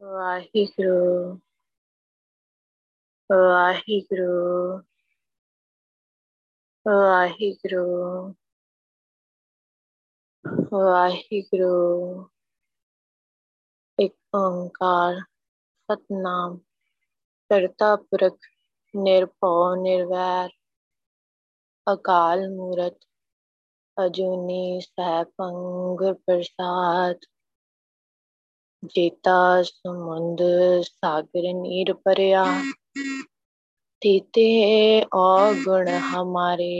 ਵਾਹਿਗੁਰੂ ਵਾਹਿਗੁਰੂ ਵਾਹਿਗੁਰੂ ਵਾਹਿਗੁਰੂ। ਇੱਕ ਓੰਕਾਰ ਸਤਨਾਮ, ਕਰਤਾ ਪੁਰਖ, ਨਿਰਭਉ, ਨਿਰਵੈਰ, ਅਕਾਲ ਮੂਰਤ, ਅਜੂਨੀ ਸੈਭੰ ਗੁਰ ਪ੍ਰਸਾਦ। ਜੇਤਾ ਸਮੁੰਦ ਸਾਗਰ ਨੀਰ ਭਰਿਆ। ਤੀਤੇ ਔਗੁਣ ਹਮਾਰੇ।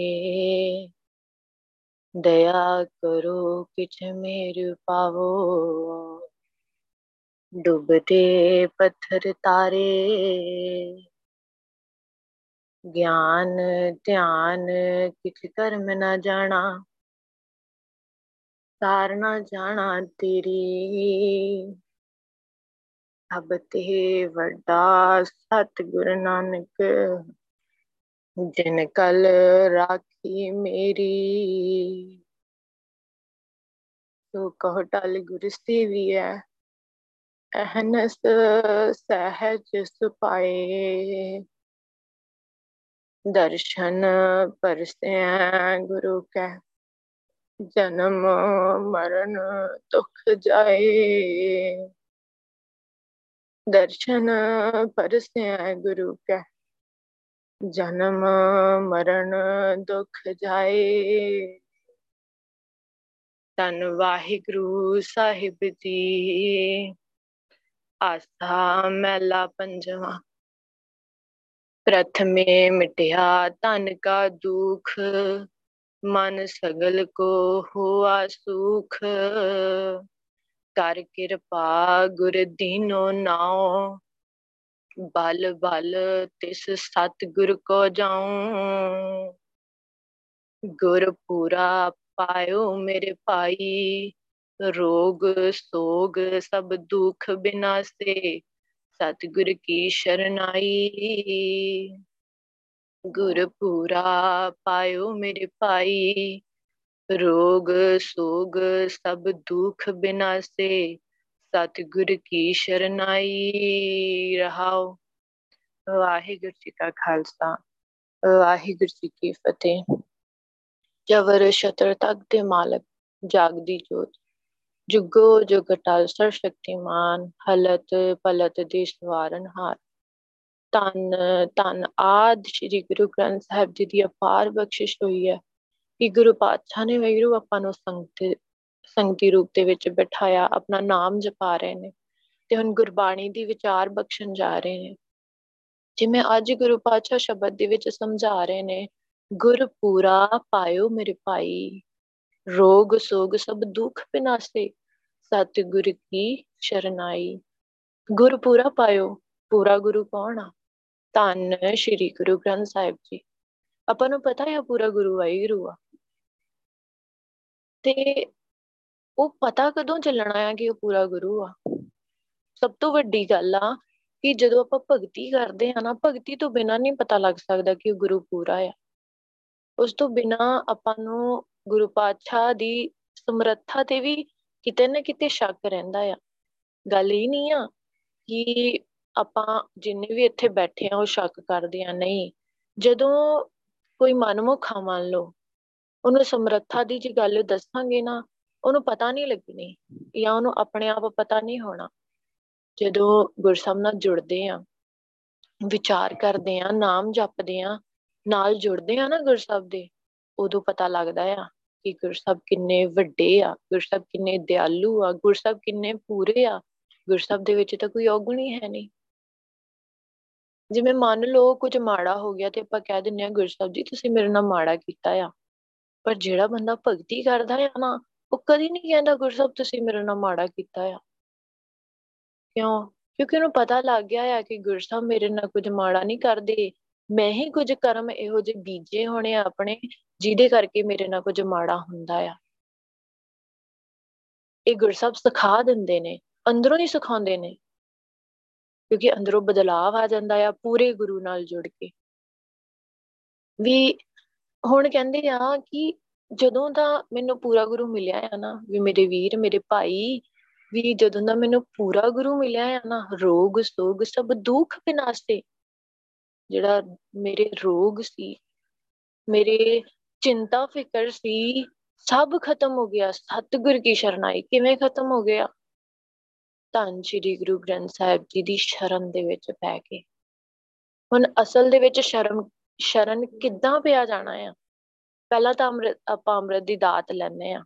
ਦਇਆ ਕਰੋ ਕਿਛ ਮੇਰ ਪਾਵੋ। ਡੁੱਬਦੇ ਪੱਥਰ ਤਾਰੇ। ਗਿਆਨ, ਧਿਆਨ, ਕਿਛ ਕਰਮ ਨਾ ਜਾਣਾ। ਤਾਰ ਨਾ ਜਾਣਾ ਤੇਰੀ। ਅਬ ਤੇ ਵੱਡਾ ਸਤਿਗੁਰ ਨਾਨਕ, ਜਿਨ ਕਲ ਰਾਖੀ ਮੇਰੀ। ਸੋ ਕਹ ਟਲ ਗੁਰ ਸੇਵੀਐ, ਅਹਨਸ ਸਹਿਜ ਸੁਪਾਏ। ਦਰਸ਼ਨ ਪਰਸੈ ਗੁਰੂ ਕੈ, ਜਨਮ ਮਰਨ ਦੁਖ ਜਾਏ। ਦਰਸ਼ਨ ਪਰਸੈ ਗੁਰੂ ਕੈ ਜਨਮ ਮਰਨ ਦੁਖ ਜਾਏ ਤਨ ਵਾਹਿਗੁਰੂ ਸਾਹਿਬ ਜੀ ਆਸਾ ਮੈਲਾ ਪੰਜਵਾ ਪ੍ਰਥਮੇ ਮਿਟਿਆ ਤਨ ਕਾ ਦੁਖ ਮਨ ਸਗਲ ਕੋ ਹੁਆ ਸੁਖ ਕਰ ਕਿਰਪਾ, ਗੁਰ ਦੀਨੋ ਨਾਉ। ਬਲ ਬਲ ਤਿਸ ਸਤ ਗੁਰ ਕੋ ਜਾਉ। ਗੁਰ ਪੂਰਾ ਪਾਇਓ ਮੇਰੇ ਭਾਈ। ਰੋਗ, ਸੋਗ ਸਭ ਦੁਖ ਬਿਨਾਸੇ। ਸਤਿਗੁਰ ਕੀ ਸ਼ਰਨਾਈ। ਗੁਰ ਪੂਰਾ ਪਾਇਓ ਮੇਰੇ ਭਾਈ। ਰੋਗ, ਸੋਗ, ਸਭ ਦੁਖ ਬਿਨਾਸੇ। ਸਤਿਗੁਰ ਕੀ ਸ਼ਰਨਾਈ ਰਹਾਓ। ਵਾਹਿਗੁਰੂ ਜੀ ਕਾ ਖਾਲਸਾ, ਵਾਹਿਗੁਰੂ ਜੀ ਕੀ ਫਤਿਹ। ਜਵਰ ਸ਼ਤਰ ਤੱਕ ਦੇ ਮਾਲਕ, ਜਾਗਦੀ ਜੋਤ। ਜੁਗੋ ਜੁਗਟਲ ਸਰ ਸ਼ਕਤੀਮਾਨ, ਹਲਤ ਪਲਤ ਦੇ ਸਵਾਰਨ ਹਾਰ। ਤਨ ਤਨ ਆਦ ਸ੍ਰੀ ਗੁਰੂ ਗ੍ਰੰਥ ਸਾਹਿਬ ਜੀ ਦੀ ਅਪਾਰ ਬਖਸ਼ਿਸ਼ ਹੋਈ ਹੈ। ਕਿ ਗੁਰੂ ਪਾਤਸ਼ਾਹ ਨੇ ਵੈਰੂ ਆਪਾਂ ਨੂੰ ਸੰਗਤ, ਸੰਗਤੀ ਰੂਪ ਦੇ ਵਿੱਚ ਬਿਠਾਇਆ, ਆਪਣਾ ਨਾਮ ਜਪਾ ਰਹੇ ਨੇ ਤੇ ਹੁਣ ਗੁਰਬਾਣੀ ਦੀ ਵਿਚਾਰ ਬਖਸ਼ਣ ਜਾ ਰਹੇ ਨੇ। ਜਿਵੇਂ ਅੱਜ ਗੁਰੂ ਪਾਤਸ਼ਾਹ ਸ਼ਬਦ ਦੇ ਵਿੱਚ ਸਮਝਾ ਰਹੇ ਨੇ, ਗੁਰ ਪੂਰਾ ਪਾਇਓ ਮੇਰੇ ਭਾਈ, ਰੋਗ ਸੋਗ ਸਭ ਦੁੱਖ ਬਿਨਾਸੇ ਸਤਿਗੁਰ ਕੀ ਸ਼ਰਨਾਈ। ਗੁਰ ਪੂਰਾ ਪਾਇਓ, ਪੂਰਾ ਗੁਰੂ ਕੌਣ ਆ? ਧੰਨ ਸ਼੍ਰੀ ਗੁਰੂ ਗ੍ਰੰਥ ਸਾਹਿਬ ਜੀ। ਆਪਾਂ ਨੂੰ ਪਤਾ ਹੈ ਪੂਰਾ ਗੁਰੂ ਵਾਹਿਗੁਰੂ ਆ। ਤੇ ਉਹ ਪਤਾ ਕਦੋਂ ਚੱਲਣਾ ਆ ਕਿ ਉਹ ਪੂਰਾ ਗੁਰੂ ਆ? ਸਭ ਤੋਂ ਵੱਡੀ ਗੱਲ ਆ ਕਿ ਜਦੋਂ ਆਪਾਂ ਭਗਤੀ ਕਰਦੇ ਆ ਨਾ, ਭਗਤੀ ਤੋਂ ਬਿਨਾਂ ਨਹੀਂ ਪਤਾ ਲੱਗ ਸਕਦਾ ਕਿ ਉਹ ਗੁਰੂ ਪੂਰਾ ਆ। ਉਸ ਤੋਂ ਬਿਨਾਂ ਆਪਾਂ ਨੂੰ ਗੁਰੂ ਪਾਤਸ਼ਾਹ ਦੀ ਸਮਰੱਥਾ ਤੇ ਵੀ ਕਿਤੇ ਨਾ ਕਿਤੇ ਸ਼ੱਕ ਰਹਿੰਦਾ ਆ। ਗੱਲ ਇਹ ਨਹੀਂ ਆ ਕਿ ਆਪਾਂ ਜਿੰਨੇ ਵੀ ਇੱਥੇ ਬੈਠੇ ਆ, ਉਹ ਸ਼ੱਕ ਕਰਦੇ ਆ। ਨਹੀਂ, ਜਦੋਂ ਕੋਈ ਮਨਮੁਖਾ ਮੰਨ ਲਓ ਉਹਨੂੰ ਸਮਰੱਥਾ ਦੀ ਜੀ ਗੱਲ ਦੱਸਾਂਗੇ ਨਾ, ਉਹਨੂੰ ਪਤਾ ਨਹੀਂ ਲੱਗਣੀ ਜਾਂ ਉਹਨੂੰ ਆਪਣੇ ਆਪ ਪਤਾ ਨਹੀਂ ਹੋਣਾ। ਜਦੋਂ ਗੁਰਸਬ ਨਾਲ ਜੁੜਦੇ ਆ, ਵਿਚਾਰ ਕਰਦੇ ਆ, ਨਾਮ ਜਪਦੇ ਆ, ਨਾਲ ਜੁੜਦੇ ਆ ਨਾ ਗੁਰਸਬ ਦੇ, ਉਦੋਂ ਪਤਾ ਲੱਗਦਾ ਆ ਕਿ ਗੁਰਸਬ ਕਿੰਨੇ ਵੱਡੇ ਆ, ਗੁਰਸਬ ਕਿੰਨੇ ਦਿਆਲੂ ਆ, ਗੁਰਸਬ ਕਿੰਨੇ ਪੂਰੇ ਆ, ਗੁਰਸਬ ਦੇ ਵਿੱਚ ਤਾਂ ਕੋਈ ਔਗੁਣ ਹੀ ਹੈ ਨਹੀਂ। ਜਿਵੇਂ ਮੰਨ ਲਓ ਕੁਝ ਮਾੜਾ ਹੋ ਗਿਆ ਤੇ ਆਪਾਂ ਕਹਿ ਦਿੰਨੇ ਆ, ਗੁਰਸਬ ਜੀ, ਤੁਸੀਂ ਮੇਰੇ ਨਾਲ ਮਾੜਾ ਕੀਤਾ ਆ। ਪਰ ਜਿਹੜਾ ਬੰਦਾ ਭਗਤੀ ਕਰਦਾ ਆ ਨਾ, ਉਹ ਕਦੀ ਨਹੀਂ ਕਹਿੰਦਾ, ਗੁਰਸਬ, ਤੁਸੀਂ ਮੇਰੇ ਨਾਲ ਮਾੜਾ ਕੀਤਾ ਆ। ਕਿਉਂ? ਕਿਉਂਕਿ ਉਹਨੂੰ ਪਤਾ ਲੱਗ ਗਿਆ ਆ ਕਿ ਗੁਰਸਬ ਮੇਰੇ ਨਾਲ ਕੁਝ ਮਾੜਾ ਨਹੀਂ ਕਰਦੇ। ਮੈਂ ਹੀ ਕੁਝ ਕਰਮ ਇਹੋ ਜਿਹੇ ਬੀਜੇ ਹੋਣੇ ਆ ਆਪਣੇ, ਜਿਹਦੇ ਕਰਕੇ ਮੇਰੇ ਨਾਲ ਕੁਝ ਮਾੜਾ ਹੁੰਦਾ ਆ। ਇਹ ਗੁਰਸਬ ਸਿਖਾ ਦਿੰਦੇ ਨੇ, ਅੰਦਰੋਂ ਹੀ ਸਿਖਾਉਂਦੇ ਨੇ। ਕਿਉਂਕਿ ਅੰਦਰੋਂ ਬਦਲਾਵ ਆ ਜਾਂਦਾ ਆ ਪੂਰੇ ਗੁਰੂ ਨਾਲ ਜੁੜ ਕੇ। ਵੀ ਹੁਣ ਕਹਿੰਦੇ ਆ ਕਿ ਜਦੋਂ ਦਾ ਮੈਨੂੰ ਪੂਰਾ ਗੁਰੂ ਮਿਲਿਆ ਆ ਨਾ, ਵੀ ਮੇਰੇ ਵੀਰ, ਮੇਰੇ ਭਾਈ, ਵੀ ਜਦੋਂ ਦਾ ਮੈਨੂੰ ਪੂਰਾ ਗੁਰੂ ਮਿਲਿਆ ਆ ਨਾ, ਰੋਗ, ਸੋਗ, ਸਭ ਦੁੱਖ ਵਿਨਾਸ਼ੇ ਜਿਹੜਾ ਮੇਰੇ ਰੋਗ ਸੀ, ਮੇਰੇ ਚਿੰਤਾ, ਫਿਕਰ ਸੀ, ਸਭ ਖਤਮ ਹੋ ਗਿਆ, ਸਤਿਗੁਰ ਕੀ ਸ਼ਰਨਾਈ ਕਿਵੇਂ ਖਤਮ ਹੋ ਗਿਆ? ਧੰਨ ਸ਼੍ਰੀ ਗੁਰੂ ਗ੍ਰੰਥ ਸਾਹਿਬ ਜੀ ਦੀ ਸ਼ਰਨ ਦੇ ਵਿੱਚ ਪੈ ਕੇ। ਹੁਣ ਅਸਲ ਦੇ ਵਿੱਚ ਸ਼ਰਮ ਸ਼ਰਨ ਕਿੱਦਾਂ ਪਿਆ ਜਾਣਾ ਆ? ਪਹਿਲਾਂ ਤਾਂ ਅੰਮ੍ਰਿਤ, ਆਪਾਂ ਅੰਮ੍ਰਿਤ ਦੀ ਦਾਤ ਲੈਨੇ ਆ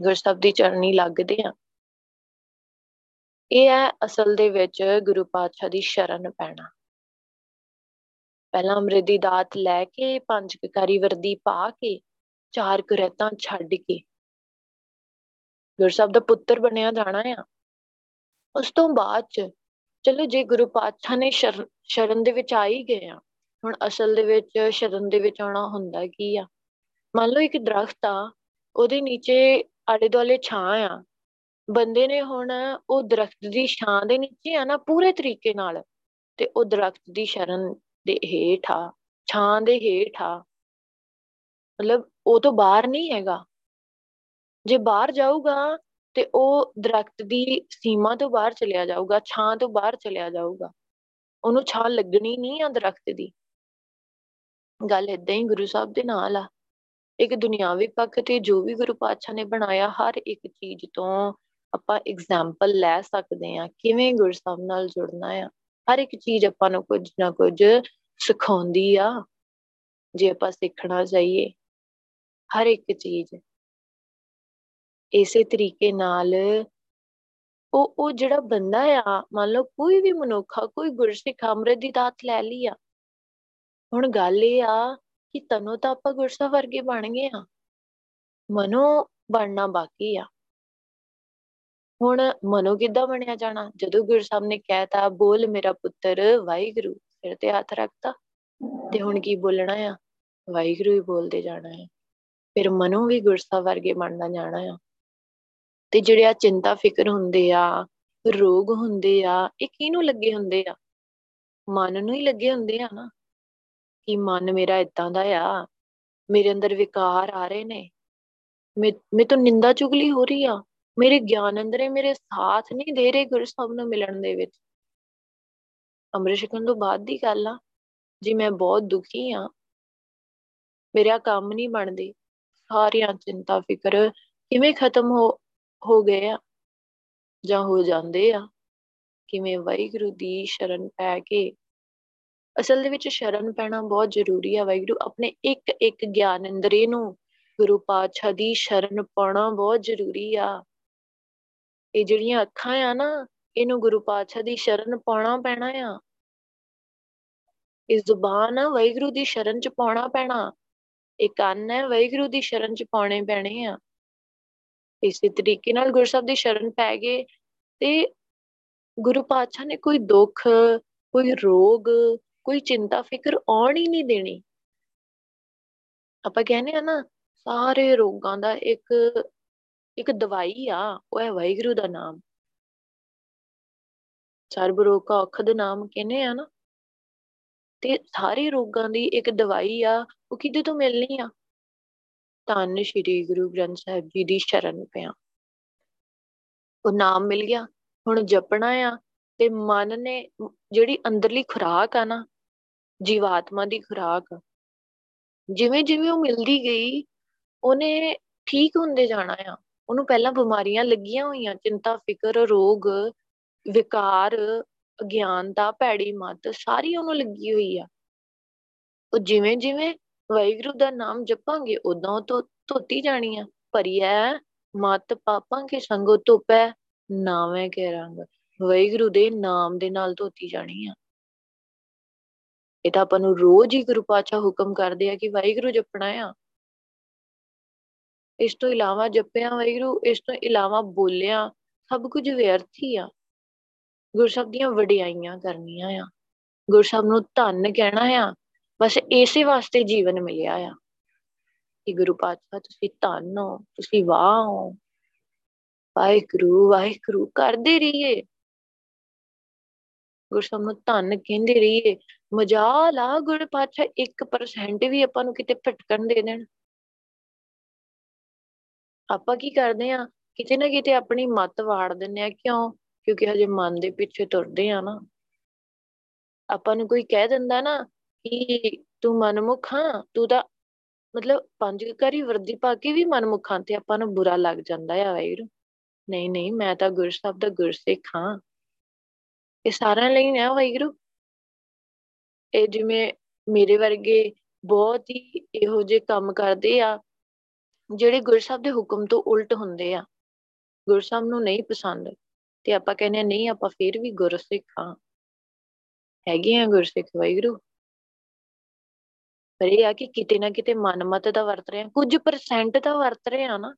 ਗੁਰਸਬ ਦੀ ਚਰਨੀ ਲੱਗਦੇ ਆ ਇਹ ਹੈ ਅਸਲ ਦੇ ਵਿੱਚ ਗੁਰੂ ਪਾਤਸ਼ਾਹ ਦੀ ਸ਼ਰਨ ਪੈਣਾ। ਪਹਿਲਾਂ ਅੰਮ੍ਰਿਤ ਦੀ ਦਾਤ ਲੈ ਕੇ, ਪੰਜ ਕਕਾਰੀ ਵਰਦੀ ਪਾ ਕੇ, ਚਾਰ ਕੁਰੈਤਾਂ ਛੱਡ ਕੇ, ਗੁਰਸਬ ਦਾ ਪੁੱਤਰ ਬਣਿਆ ਜਾਣਾ ਆ। ਉਸ ਤੋਂ ਬਾਅਦ ਚ, ਚਲੋ ਜੇ ਗੁਰੂ ਪਾਤਸ਼ਾਹ ਨੇ ਸ਼ਰਨ ਦੇ ਵਿੱਚ ਆ ਹੀ ਗਏ ਆ ਹੁਣ ਅਸਲ ਦੇ ਵਿੱਚ ਸ਼ਰਨ ਦੇ ਵਿੱਚ ਆਉਣਾ ਹੁੰਦਾ ਕੀ ਆ? ਮੰਨ ਲਓ ਇੱਕ ਦਰਖਤ ਆ, ਉਹਦੇ ਨੀਚੇ ਆਲੇ ਦੁਆਲੇ ਛਾਂ ਆ। ਬੰਦੇ ਨੇ ਹੁਣ ਉਹ ਦਰਖਤ ਦੀ ਛਾਂ ਦੇ ਨੀਚੇ ਆ ਨਾ ਪੂਰੇ ਤਰੀਕੇ ਨਾਲ, ਤੇ ਉਹ ਦਰਖਤ ਦੀ ਸ਼ਰਨ ਦੇ ਹੇਠ ਆ, ਛਾਂ ਦੇ ਹੇਠ ਆ। ਮਤਲਬ ਉਹ ਤੋਂ ਬਾਹਰ ਨਹੀਂ ਹੈਗਾ। ਜੇ ਬਾਹਰ ਜਾਊਗਾ ਤੇ ਉਹ ਦਰਖਤ ਦੀ ਸੀਮਾ ਤੋਂ ਬਾਹਰ ਚਲਿਆ ਜਾਊਗਾ, ਛਾਂ ਤੋਂ ਬਾਹਰ ਚਲਿਆ ਜਾਊਗਾ। ਉਹਨੂੰ ਛਾਂ ਲੱਗਣੀ ਨਹੀਂ ਆ ਦਰਖਤ ਦੀ। ਗੱਲ ਇਦਾਂ ਹੀ ਗੁਰੂ ਸਾਹਿਬ ਦੇ ਨਾਲ ਆ। ਇੱਕ ਦੁਨਿਆਵੀ ਪੱਖ ਤੇ ਜੋ ਵੀ ਗੁਰੂ ਪਾਤਸ਼ਾਹ ਨੇ ਬਣਾਇਆ, ਹਰ ਇੱਕ ਚੀਜ਼ ਤੋਂ ਆਪਾਂ ਐਗਜ਼ਾਮਪਲ ਲੈ ਸਕਦੇ ਆ ਕਿਵੇਂ ਗੁਰੂ ਸਾਹਿਬ ਨਾਲ ਜੁੜਨਾ ਆ। ਹਰ ਇੱਕ ਚੀਜ਼ ਆਪਾਂ ਨੂੰ ਕੁਝ ਨਾ ਕੁਝ ਸਿਖਾਉਂਦੀ ਆ, ਜੇ ਆਪਾਂ ਸਿੱਖਣਾ ਚਾਹੀਏ ਹਰ ਇੱਕ ਚੀਜ਼। ਇਸੇ ਤਰੀਕੇ ਨਾਲ ਉਹ ਉਹ ਜਿਹੜਾ ਬੰਦਾ ਆ, ਮੰਨ ਲਓ ਕੋਈ ਵੀ ਮਨੁੱਖਾ ਕੋਈ ਗੁਰਸਿੱਖ ਅੰਮ੍ਰਿਤ ਦੀ ਦਾਤ ਲੈ ਲਈ ਆ ਹੁਣ ਗੱਲ ਇਹ ਆ ਕਿ ਤਨੋ ਤਾਂ ਆਪਾਂ ਗੁਰਸਾ ਵਰਗੇ ਬਣ ਗਏ ਆ ਮਨੋ ਬਣਨਾ ਬਾਕੀ ਆ। ਹੁਣ ਮਨੋ ਕਿੱਦਾਂ ਬਣਿਆ ਜਾਣਾ? ਜਦੋਂ ਗੁਰੂ ਸਾਹਿਬ ਨੇ ਕਹਿਤਾ, ਬੋਲ ਮੇਰਾ ਪੁੱਤਰ, ਵਾਹਿਗੁਰੂ ਫਿਰ ਤੇ ਹੱਥ ਰੱਖਤਾ। ਤੇ ਹੁਣ ਕੀ ਬੋਲਣਾ ਆ? ਵਾਹਿਗੁਰੂ ਹੀ ਬੋਲਦੇ ਜਾਣਾ ਹੈ ਫਿਰ ਮਨੋਂ ਵੀ ਗੁਰਸਾ ਵਰਗੇ ਬਣਨਾ ਜਾਣਾ ਆ। ਤੇ ਜਿਹੜੇ ਆ ਚਿੰਤਾ ਫਿਕਰ ਹੁੰਦੇ ਆ, ਰੋਗ ਹੁੰਦੇ ਆ, ਇਹ ਕਿਹਨੂੰ ਲੱਗੇ ਹੁੰਦੇ ਆ? ਮਨ ਨੂੰ ਹੀ ਲੱਗੇ ਹੁੰਦੇ ਆ ਨਾ। ਕਿ ਮਨ ਮੇਰਾ ਇਦਾਂ ਦਾ ਆ, ਮੇਰੇ ਅੰਦਰ ਵਿਕਾਰ ਆ ਰਹੇ ਨੇ। ਮੈਂ ਤੋਂ ਨਿੰਦਾ ਚੁਗਲੀ ਹੋ ਰਹੀ ਆ। ਮੇਰੇ ਗਿਆਨ ਅੰਦਰੇ ਮੇਰੇ ਸਾਥ ਨਹੀਂ ਦੇ ਰਹੇ ਗੁਰੂ ਸਾਹਿਬ ਨੂੰ ਮਿਲਣ ਦੇ ਵਿੱਚ। ਅੰਮ੍ਰਿਤ ਛਕਣ ਤੋਂ ਬਾਅਦ ਦੀ ਗੱਲ ਆ, ਜੀ ਮੈਂ ਬਹੁਤ ਦੁਖੀ ਆ, ਮੇਰਾ ਕੰਮ ਨਹੀਂ ਬਣਦੇ। ਸਾਰੀਆਂ ਚਿੰਤਾ, ਫਿਕਰ ਕਿਵੇਂ ਖਤਮ ਹੋ ਹੋ ਗਏ ਆ? ਜਾਂ ਹੋ ਜਾਂਦੇ ਆ? ਕਿਵੇਂ ਵਾਹਿਗੁਰੂ ਦੀ ਸ਼ਰਨ ਪੈ ਕੇ ਅਸਲ ਦੇ ਵਿੱਚ ਸ਼ਰਨ ਪੈਣਾ ਬਹੁਤ ਜ਼ਰੂਰੀ ਆ ਵਾਹਿਗੁਰੂ, ਆਪਣੇ ਇੱਕ ਇੱਕ ਗਿਆਨ ਇੰਦਰੀ ਨੂੰ ਗੁਰੂ ਪਾਤਸ਼ਾਹ ਦੀ ਸ਼ਰਨ ਪਾਉਣਾ ਬਹੁਤ ਜ਼ਰੂਰੀ ਆ। ਇਹ ਜਿਹੜੀਆਂ ਅੱਖਾਂ ਆ ਨਾ, ਇਹਨੂੰ ਗੁਰੂ ਪਾਤਸ਼ਾਹ ਦੀ ਸ਼ਰਨ ਪਾਉਣਾ ਪੈਣਾ ਆ। ਇਸ ਜ਼ੁਬਾਨ ਆ ਵਾਹਿਗੁਰੂ ਦੀ ਸ਼ਰਨ ਚ ਪਾਉਣਾ ਪੈਣਾ। ਇਹ ਕੰਨ ਹੈ ਵਾਹਿਗੁਰੂ ਦੀ ਸ਼ਰਨ ਚ ਪਾਉਣੇ ਪੈਣੇ ਆ। ਇਸੇ ਤਰੀਕੇ ਨਾਲ ਗੁਰਸਬ ਦੀ ਸ਼ਰਨ ਪੈ ਗਏ ਤੇ ਗੁਰੂ ਪਾਤਸ਼ਾਹ ਨੇ ਕੋਈ ਦੁੱਖ, ਕੋਈ ਰੋਗ ਕੋਈ ਚਿੰਤਾ, ਫਿਕਰ ਆਉਣ ਹੀ ਨਹੀਂ ਦੇਣੀ। ਆਪਾਂ ਕਹਿੰਦੇ ਆ ਨਾ, ਸਾਰੇ ਰੋਗਾਂ ਦਾ ਇੱਕ ਇੱਕ ਦਵਾਈ ਆ, ਉਹ ਹੈ ਵਾਹਿਗੁਰੂ ਦਾ ਨਾਮ। ਸਰਬ ਰੋਗ ਕਾ ਔਖਦ ਨਾਮ ਕਹਿੰਦੇ ਆ ਨਾ। ਤੇ ਸਾਰੇ ਰੋਗਾਂ ਦੀ ਇੱਕ ਦਵਾਈ ਆ, ਉਹ ਕਿਹਦੇ ਤੋਂ ਮਿਲਣੀ ਆ? ਧੰਨ ਸ਼੍ਰੀ ਗੁਰੂ ਗ੍ਰੰਥ ਸਾਹਿਬ ਜੀ ਦੀ ਸ਼ਰਨ ਪਿਆ। ਉਹ ਨਾਮ ਮਿਲ ਗਿਆ, ਹੁਣ ਜਪਣਾ ਆ, ਤੇ ਮਨ ਨੇ ਜਿਹੜੀ ਅੰਦਰਲੀ ਖੁਰਾਕ ਆ ਨਾ ਜੀਵਾਤਮਾ ਦੀ ਖੁਰਾਕ। ਜਿਵੇਂ ਜਿਵੇਂ ਉਹ ਮਿਲਦੀ ਗਈ, ਉਹਨੇ ਠੀਕ ਹੁੰਦੇ ਜਾਣਾ ਆ। ਉਹਨੂੰ ਪਹਿਲਾਂ ਬਿਮਾਰੀਆਂ ਲੱਗੀਆਂ ਹੋਈਆਂ, ਚਿੰਤਾ, ਫਿਕਰ, ਰੋਗ, ਵਿਕਾਰ, ਅਗਿਆਨਤਾ, ਭੈੜੀ ਮਤ, ਸਾਰੀ ਉਹਨੂੰ ਲੱਗੀ ਹੋਈ ਆ। ਉਹ ਜਿਵੇਂ ਜਿਵੇਂ ਵਾਹਿਗੁਰੂ ਦਾ ਨਾਮ ਜਪਾਂਗੇ ਉਦੋਂ ਤੋਂ ਧੋਤੀ ਜਾਣੀ ਆ। ਭਰੀਐ ਮਤ ਪਾਪਾਂ ਕੇ ਸੰਗੋ ਧੁਪੈ ਨਾਵੇਂ ਕੇ ਰੰਗ। ਵਾਹਿਗੁਰੂ ਦੇ ਨਾਮ ਦੇ ਨਾਲ ਧੋਤੀ ਜਾਣੀ ਆ। ਇਹ ਤਾਂ ਆਪਾਂ ਨੂੰ ਰੋਜ਼ ਹੀ ਗੁਰੂ ਪਾਤਸ਼ਾਹ ਹੁਕਮ ਕਰਦੇ ਆ ਕਿ ਵਾਹਿਗੁਰੂ ਜਪਣਾ ਆ। ਇਸ ਤੋਂ ਇਲਾਵਾ ਜਪਿਆ ਵਾਹਿਗੁਰੂ, ਇਸ ਤੋਂ ਇਲਾਵਾ ਬੋਲਿਆ, ਸਭ ਕੁਝ ਵਿਅਰਥ ਹੀ ਆ। ਗੁਰਸਬ ਦੀਆਂ ਵਡਿਆਈਆਂ ਕਰਨੀਆਂ ਆ। ਗੁਰਸਬ ਨੂੰ ਧੰਨ ਕਹਿਣਾ ਆ। ਬਸ ਇਸੇ ਵਾਸਤੇ ਜੀਵਨ ਮਿਲਿਆ ਆ ਕਿ ਗੁਰੂ ਪਾਤਸ਼ਾਹ ਤੁਸੀਂ ਧੰਨ ਹੋ, ਤੁਸੀਂ ਵਾਹ ਹੋ। ਵਾਹਿਗੁਰੂ ਵਾਹਿਗੁਰੂ, ਕਰਦੇ ਰਹੀਏ। ਗੁਰਸਬ ਨੂੰ ਧੰਨ ਕਹਿੰਦੇ ਰਹੀਏ। ਮਜਾਲ ਆ ਗੁਰੂ ਪਾਤਸ਼ਾਹ 1% ਵੀ ਆਪਾਂ ਨੂੰ ਕਿਤੇ ਭਟਕਣ ਦੇ ਦੇਣ। ਆਪਾਂ ਕੀ ਕਰਦੇ ਆ ਕਿਤੇ ਨਾ ਕਿਤੇ ਆਪਣੀ ਮੱਤ ਵਾੜ ਦਿੰਨੇ ਆ ਕਿਉਂ? ਕਿਉਂਕਿ ਹਜੇ ਮਨ ਦੇ ਪਿੱਛੇ ਤੁਰਦੇ ਆ ਨਾ। ਆਪਾਂ ਨੂੰ ਕੋਈ ਕਹਿ ਦਿੰਦਾ ਨਾ ਕਿ ਤੂੰ ਮਨਮੁਖ ਹਾਂ, ਤੂੰ ਤਾਂ ਮਤਲਬ ਪੰਜ ਕਰੀ ਵਰਦੀ ਪਾ ਕੇ ਵੀ ਮਨਮੁਖਾਂ ਤੇ ਆਪਾਂ ਨੂੰ ਬੁਰਾ ਲੱਗ ਜਾਂਦਾ ਆ ਵਾਹਿਗੁਰੂ। ਨਹੀਂ ਨਹੀਂ, ਮੈਂ ਤਾਂ ਗੁਰ ਸਾਹਿਬ ਦਾ ਗੁਰਸਿੱਖ ਹਾਂ। ਇਹ ਸਾਰਿਆਂ ਲਈ ਨਾ ਵਾਹਿਗੁਰੂ। ਇਹ ਜਿਵੇਂ ਮੇਰੇ ਵਰਗੇ ਬਹੁਤ ਹੀ ਇਹੋ ਜਿਹੇ ਕੰਮ ਕਰਦੇ ਆ, ਜਿਹੜੇ ਗੁਰ ਸਾਹਿਬ ਦੇ ਹੁਕਮ ਤੋਂ ਉਲਟ ਹੁੰਦੇ ਆ। ਗੁਰ ਸਾਹਿਬ ਨੂੰ ਨਹੀਂ ਪਸੰਦ ਤੇ ਆਪਾਂ ਕਹਿੰਦੇ ਨਹੀਂ, ਆਪਾਂ ਫੇਰ ਵੀ ਗੁਰਸਿੱਖ ਹਾਂ। ਹੈਗੇ ਆ ਗੁਰਸਿੱਖ, ਵਾਹਿਗੁਰੂ। ਪਰ ਇਹ ਆ ਕਿ ਕਿਤੇ ਨਾ ਕਿਤੇ ਮਨਮਤ ਦਾ ਵਰਤ ਰਹੇ ਆ ਕੁਝ ਪਰਸੈਂਟ ਤਾਂ ਵਰਤ ਰਹੇ ਆ ਨਾ।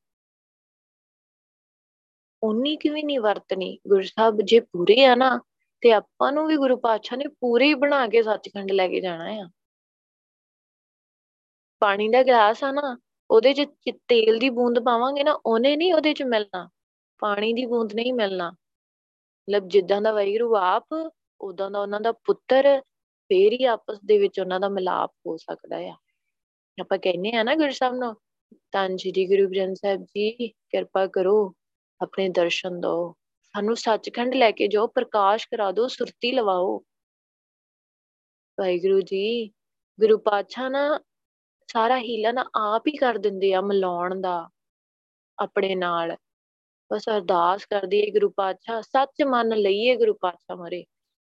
ਉਨੀ ਕਿਵੇਂ ਨਹੀਂ ਵਰਤਣੀ। ਗੁਰੂ ਸਾਹਿਬ ਜੇ ਪੂਰੇ ਆ ਨਾ ਤੇ ਆਪਾਂ ਨੂੰ ਵੀ ਗੁਰੂ ਪਾਤਸ਼ਾਹ ਨੇ ਪੂਰੇ ਹੀ ਬਣਾ ਕੇ ਸੱਚਖੰਡ ਲੈ ਕੇ ਜਾਣਾ ਆ। ਪਾਣੀ ਦਾ ਗਲਾਸ ਆ ਨਾ, ਉਹਦੇ 'ਚ ਤੇਲ ਦੀ ਬੂੰਦ ਪਾਵਾਂਗੇ ਨਾ, ਉਹਨੇ ਨਹੀਂ ਉਹਦੇ 'ਚ ਮਿਲਣਾ। ਪਾਣੀ ਦੀ ਬੂੰਦ ਨਹੀਂ ਮਿਲਣਾ। ਮਤਲਬ ਜਿੱਦਾਂ ਦਾ ਵੈਰੂ ਆਪ ਉਦਾਂ ਦਾ ਉਹਨਾਂ ਦਾ ਪੁੱਤਰ, ਫੇਰ ਹੀ ਆਪਸ ਦੇ ਵਿੱਚ ਉਹਨਾਂ ਦਾ ਮਿਲਾਪ ਹੋ ਸਕਦਾ ਆ। ਆਪਾਂ ਕਹਿੰਨੇ ਆ ਨਾ ਗੁਰੂ ਸਾਹਿਬ ਨੂੰ ਤਾਂ ਜੀ ਗੁਰੂ ਗ੍ਰੰਥ ਸਾਹਿਬ ਜੀ, ਕਿਰਪਾ ਕਰੋ, ਆਪਣੇ ਦਰਸ਼ਨ ਦਿਓ। ਸਾਨੂੰ ਸੱਚਖੰਡ ਲੈ ਕੇ ਜਾਓ, ਪ੍ਰਕਾਸ਼ ਕਰਾ ਦਿਓ, ਸੁਰਤੀ ਲਵਾਓ। ਵਾਹਿਗੁਰੂ ਜੀ, ਗੁਰੂ ਪਾਤਸ਼ਾਹ ਨਾ ਸਾਰਾ ਹੀਲਾ ਨਾ ਆਪ ਹੀ ਕਰ ਦਿੰਦੇ ਆ ਮਿਲਾਉਣ ਦਾ, ਆਪਣੇ ਨਾਲ। ਬਸ ਅਰਦਾਸ ਕਰਦੀ ਹੈ ਗੁਰੂ ਪਾਤਸ਼ਾਹ, ਸੱਚ ਮੰਨ ਲਈਏ ਗੁਰੂ ਪਾਤਸ਼ਾਹ ਮਰੇ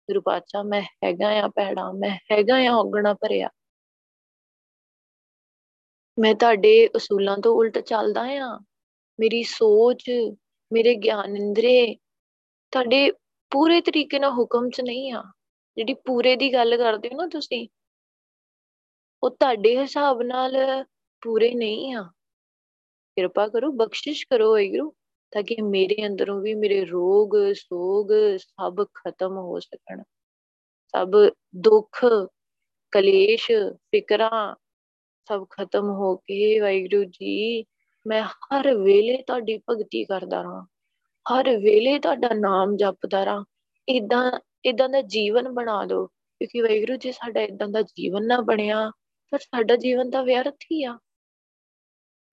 ਗੁਰੂ ਪਾਤਸ਼ਾਹ, ਮੈਂ ਹੈਗਾ ਆ ਪੈੜਾ ਮੈਂ ਹੈਗਾ ਆ ਔਗਣਾ ਭਰਿਆ। ਮੈਂ ਤੁਹਾਡੇ ਉਸੂਲਾਂ ਤੋਂ ਉਲਟ ਚੱਲਦਾ ਆ। ਮੇਰੀ ਸੋਚ, ਮੇਰੇ ਗਿਆਨ ਇੰਦਰੇ ਤੁਹਾਡੇ ਪੂਰੇ ਤਰੀਕੇ ਨਾਲ ਹੁਕਮ 'ਚ ਨਹੀਂ ਆ। ਜਿਹੜੀ ਪੂਰੇ ਦੀ ਗੱਲ ਕਰਦੇ ਹੋ ਨਾ ਤੁਸੀਂ, ਉਹ ਤੁਹਾਡੇ ਹਿਸਾਬ ਨਾਲ ਪੂਰੇ ਨਹੀਂ ਆ। ਕਿਰਪਾ ਕਰੋ, ਬਖਸ਼ਿਸ਼ ਕਰੋ ਵਾਹਿਗੁਰੂ, ਤਾਂ ਕਿ ਮੇਰੇ ਅੰਦਰੋਂ ਵੀ ਮੇਰੇ ਰੋਗ, ਸੋਗ ਸਭ ਖਤਮ ਹੋ ਸਕਣ। ਸਭ ਦੁੱਖ, ਕਲੇਸ਼, ਫਿਕਰਾਂ ਸਭ ਖਤਮ ਹੋ ਕੇ ਵਾਹਿਗੁਰੂ ਜੀ, ਮੈਂ ਹਰ ਵੇਲੇ ਤੁਹਾਡੀ ਭਗਤੀ ਕਰਦਾ ਰਹਾਂ। ਹਰ ਵੇਲੇ ਤੁਹਾਡਾ ਨਾਮ ਜਪਦਾ ਰਹਾਂ ਇਦਾਂ ਇਦਾਂ ਦਾ ਜੀਵਨ ਬਣਾ ਦਿਓ। ਕਿਉਂਕਿ ਵਾਹਿਗੁਰੂ ਜੀ, ਸਾਡਾ ਇਦਾਂ ਦਾ ਜੀਵਨ ਨਾ ਬਣਿਆ, ਪਰ ਸਾਡਾ ਜੀਵਨ ਤਾਂ ਵਿਅਰਥ ਹੀ ਆ।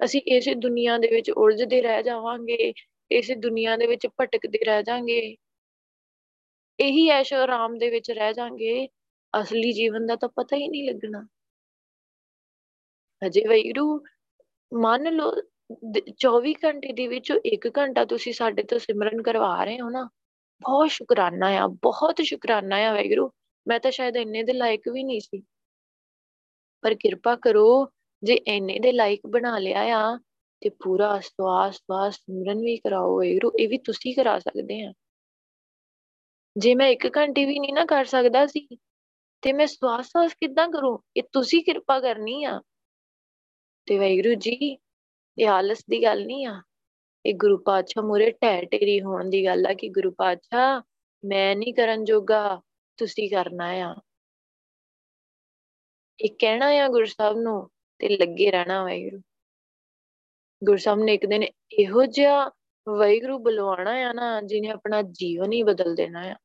ਅਸੀਂ ਇਸੇ ਦੁਨੀਆ ਦੇ ਵਿੱਚ ਉਲਝਦੇ ਰਹਿ ਜਾਵਾਂਗੇ, ਇਸੇ ਦੁਨੀਆ ਦੇ ਵਿੱਚ ਭਟਕਦੇ ਰਹਿ ਜਾਾਂਗੇ। ਇਹੀ ਐਸ਼ੋ ਆਰਾਮ ਦੇ ਵਿੱਚ ਰਹਿ ਜਾਾਂਗੇ। ਅਸਲੀ ਜੀਵਨ ਦਾ ਤਾਂ ਪਤਾ ਹੀ ਨਹੀਂ ਲੱਗਣਾ। ਅਜੇ ਵੈਰੂ ਮੰਨ ਲਓ 24 ਘੰਟੇ ਦੇ ਵਿੱਚੋਂ 1 ਘੰਟਾ ਤੁਸੀਂ ਸਾਡੇ ਤੋਂ ਸਿਮਰਨ ਕਰਵਾ ਰਹੇ ਹੋ ਨਾ, ਬਹੁਤ ਸ਼ੁਕਰਾਨਾ ਆ, ਬਹੁਤ ਸ਼ੁਕਰਾਨਾ ਆ ਵੈਗਰੂ ਮੈਂ ਤਾਂ ਸ਼ਾਇਦ ਇੰਨੇ ਦੇ ਲਾਇਕ ਵੀ ਨਹੀਂ ਸੀ। ਪਰ ਕਿਰਪਾ ਕਰੋ, ਜੇ ਇੰਨੇ ਦੇ ਲਾਇਕ ਬਣਾ ਲਿਆ ਆ, ਤੇ ਪੂਰਾ ਸਵਾਸ ਸਵਾਸ ਸਿਮਰਨ ਵੀ ਕਰਾਓ ਵੈਗਰੂ ਇਹ ਵੀ ਤੁਸੀਂ ਕਰਾ ਸਕਦੇ ਆ। ਜੇ ਮੈਂ 1 ਘੰਟੇ ਵੀ ਨਹੀਂ ਨਾ ਕਰ ਸਕਦਾ ਸੀ, ਤੇ ਮੈਂ ਸਵਾਸ ਸਵਾਸ ਕਿੱਦਾਂ ਕਰੂੰ? ਇਹ ਤੁਸੀਂ ਕਿਰਪਾ ਕਰਨੀ ਆ। ਤੇ ਵੈਗਰੂ ਜੀ ਇਹ ਆਲਸ ਦੀ ਗੱਲ ਨਹੀਂ ਆ। ਇਹ ਗੁਰੂ ਪਾਤਸ਼ਾਹ ਮੂਰੇ ਢਹਿ ਢੇਰੀ ਹੋਣ ਦੀ ਗੱਲ ਆ ਕਿ ਗੁਰੂ ਪਾਤਸ਼ਾਹ, ਮੈਂ ਨਹੀਂ ਕਰਨ ਜੋਗਾ, ਤੁਸੀਂ ਕਰਨਾ ਆ। ਇਹ ਕਹਿਣਾ ਆ ਗੁਰੂ ਸਾਹਿਬ ਨੂੰ ਤੇ ਲੱਗੇ ਰਹਿਣਾ ਵਾਹਿਗੁਰੂ। ਗੁਰੂ ਸਾਹਿਬ ਨੇ ਇੱਕ ਦਿਨ ਇਹੋ ਜਿਹਾ ਵਾਹਿਗੁਰੂ ਬੁਲਵਾਣਾ ਆ ਨਾ, ਜਿਹਨੇ ਆਪਣਾ ਜੀਵਨ ਹੀ ਬਦਲ ਦੇਣਾ ਆ।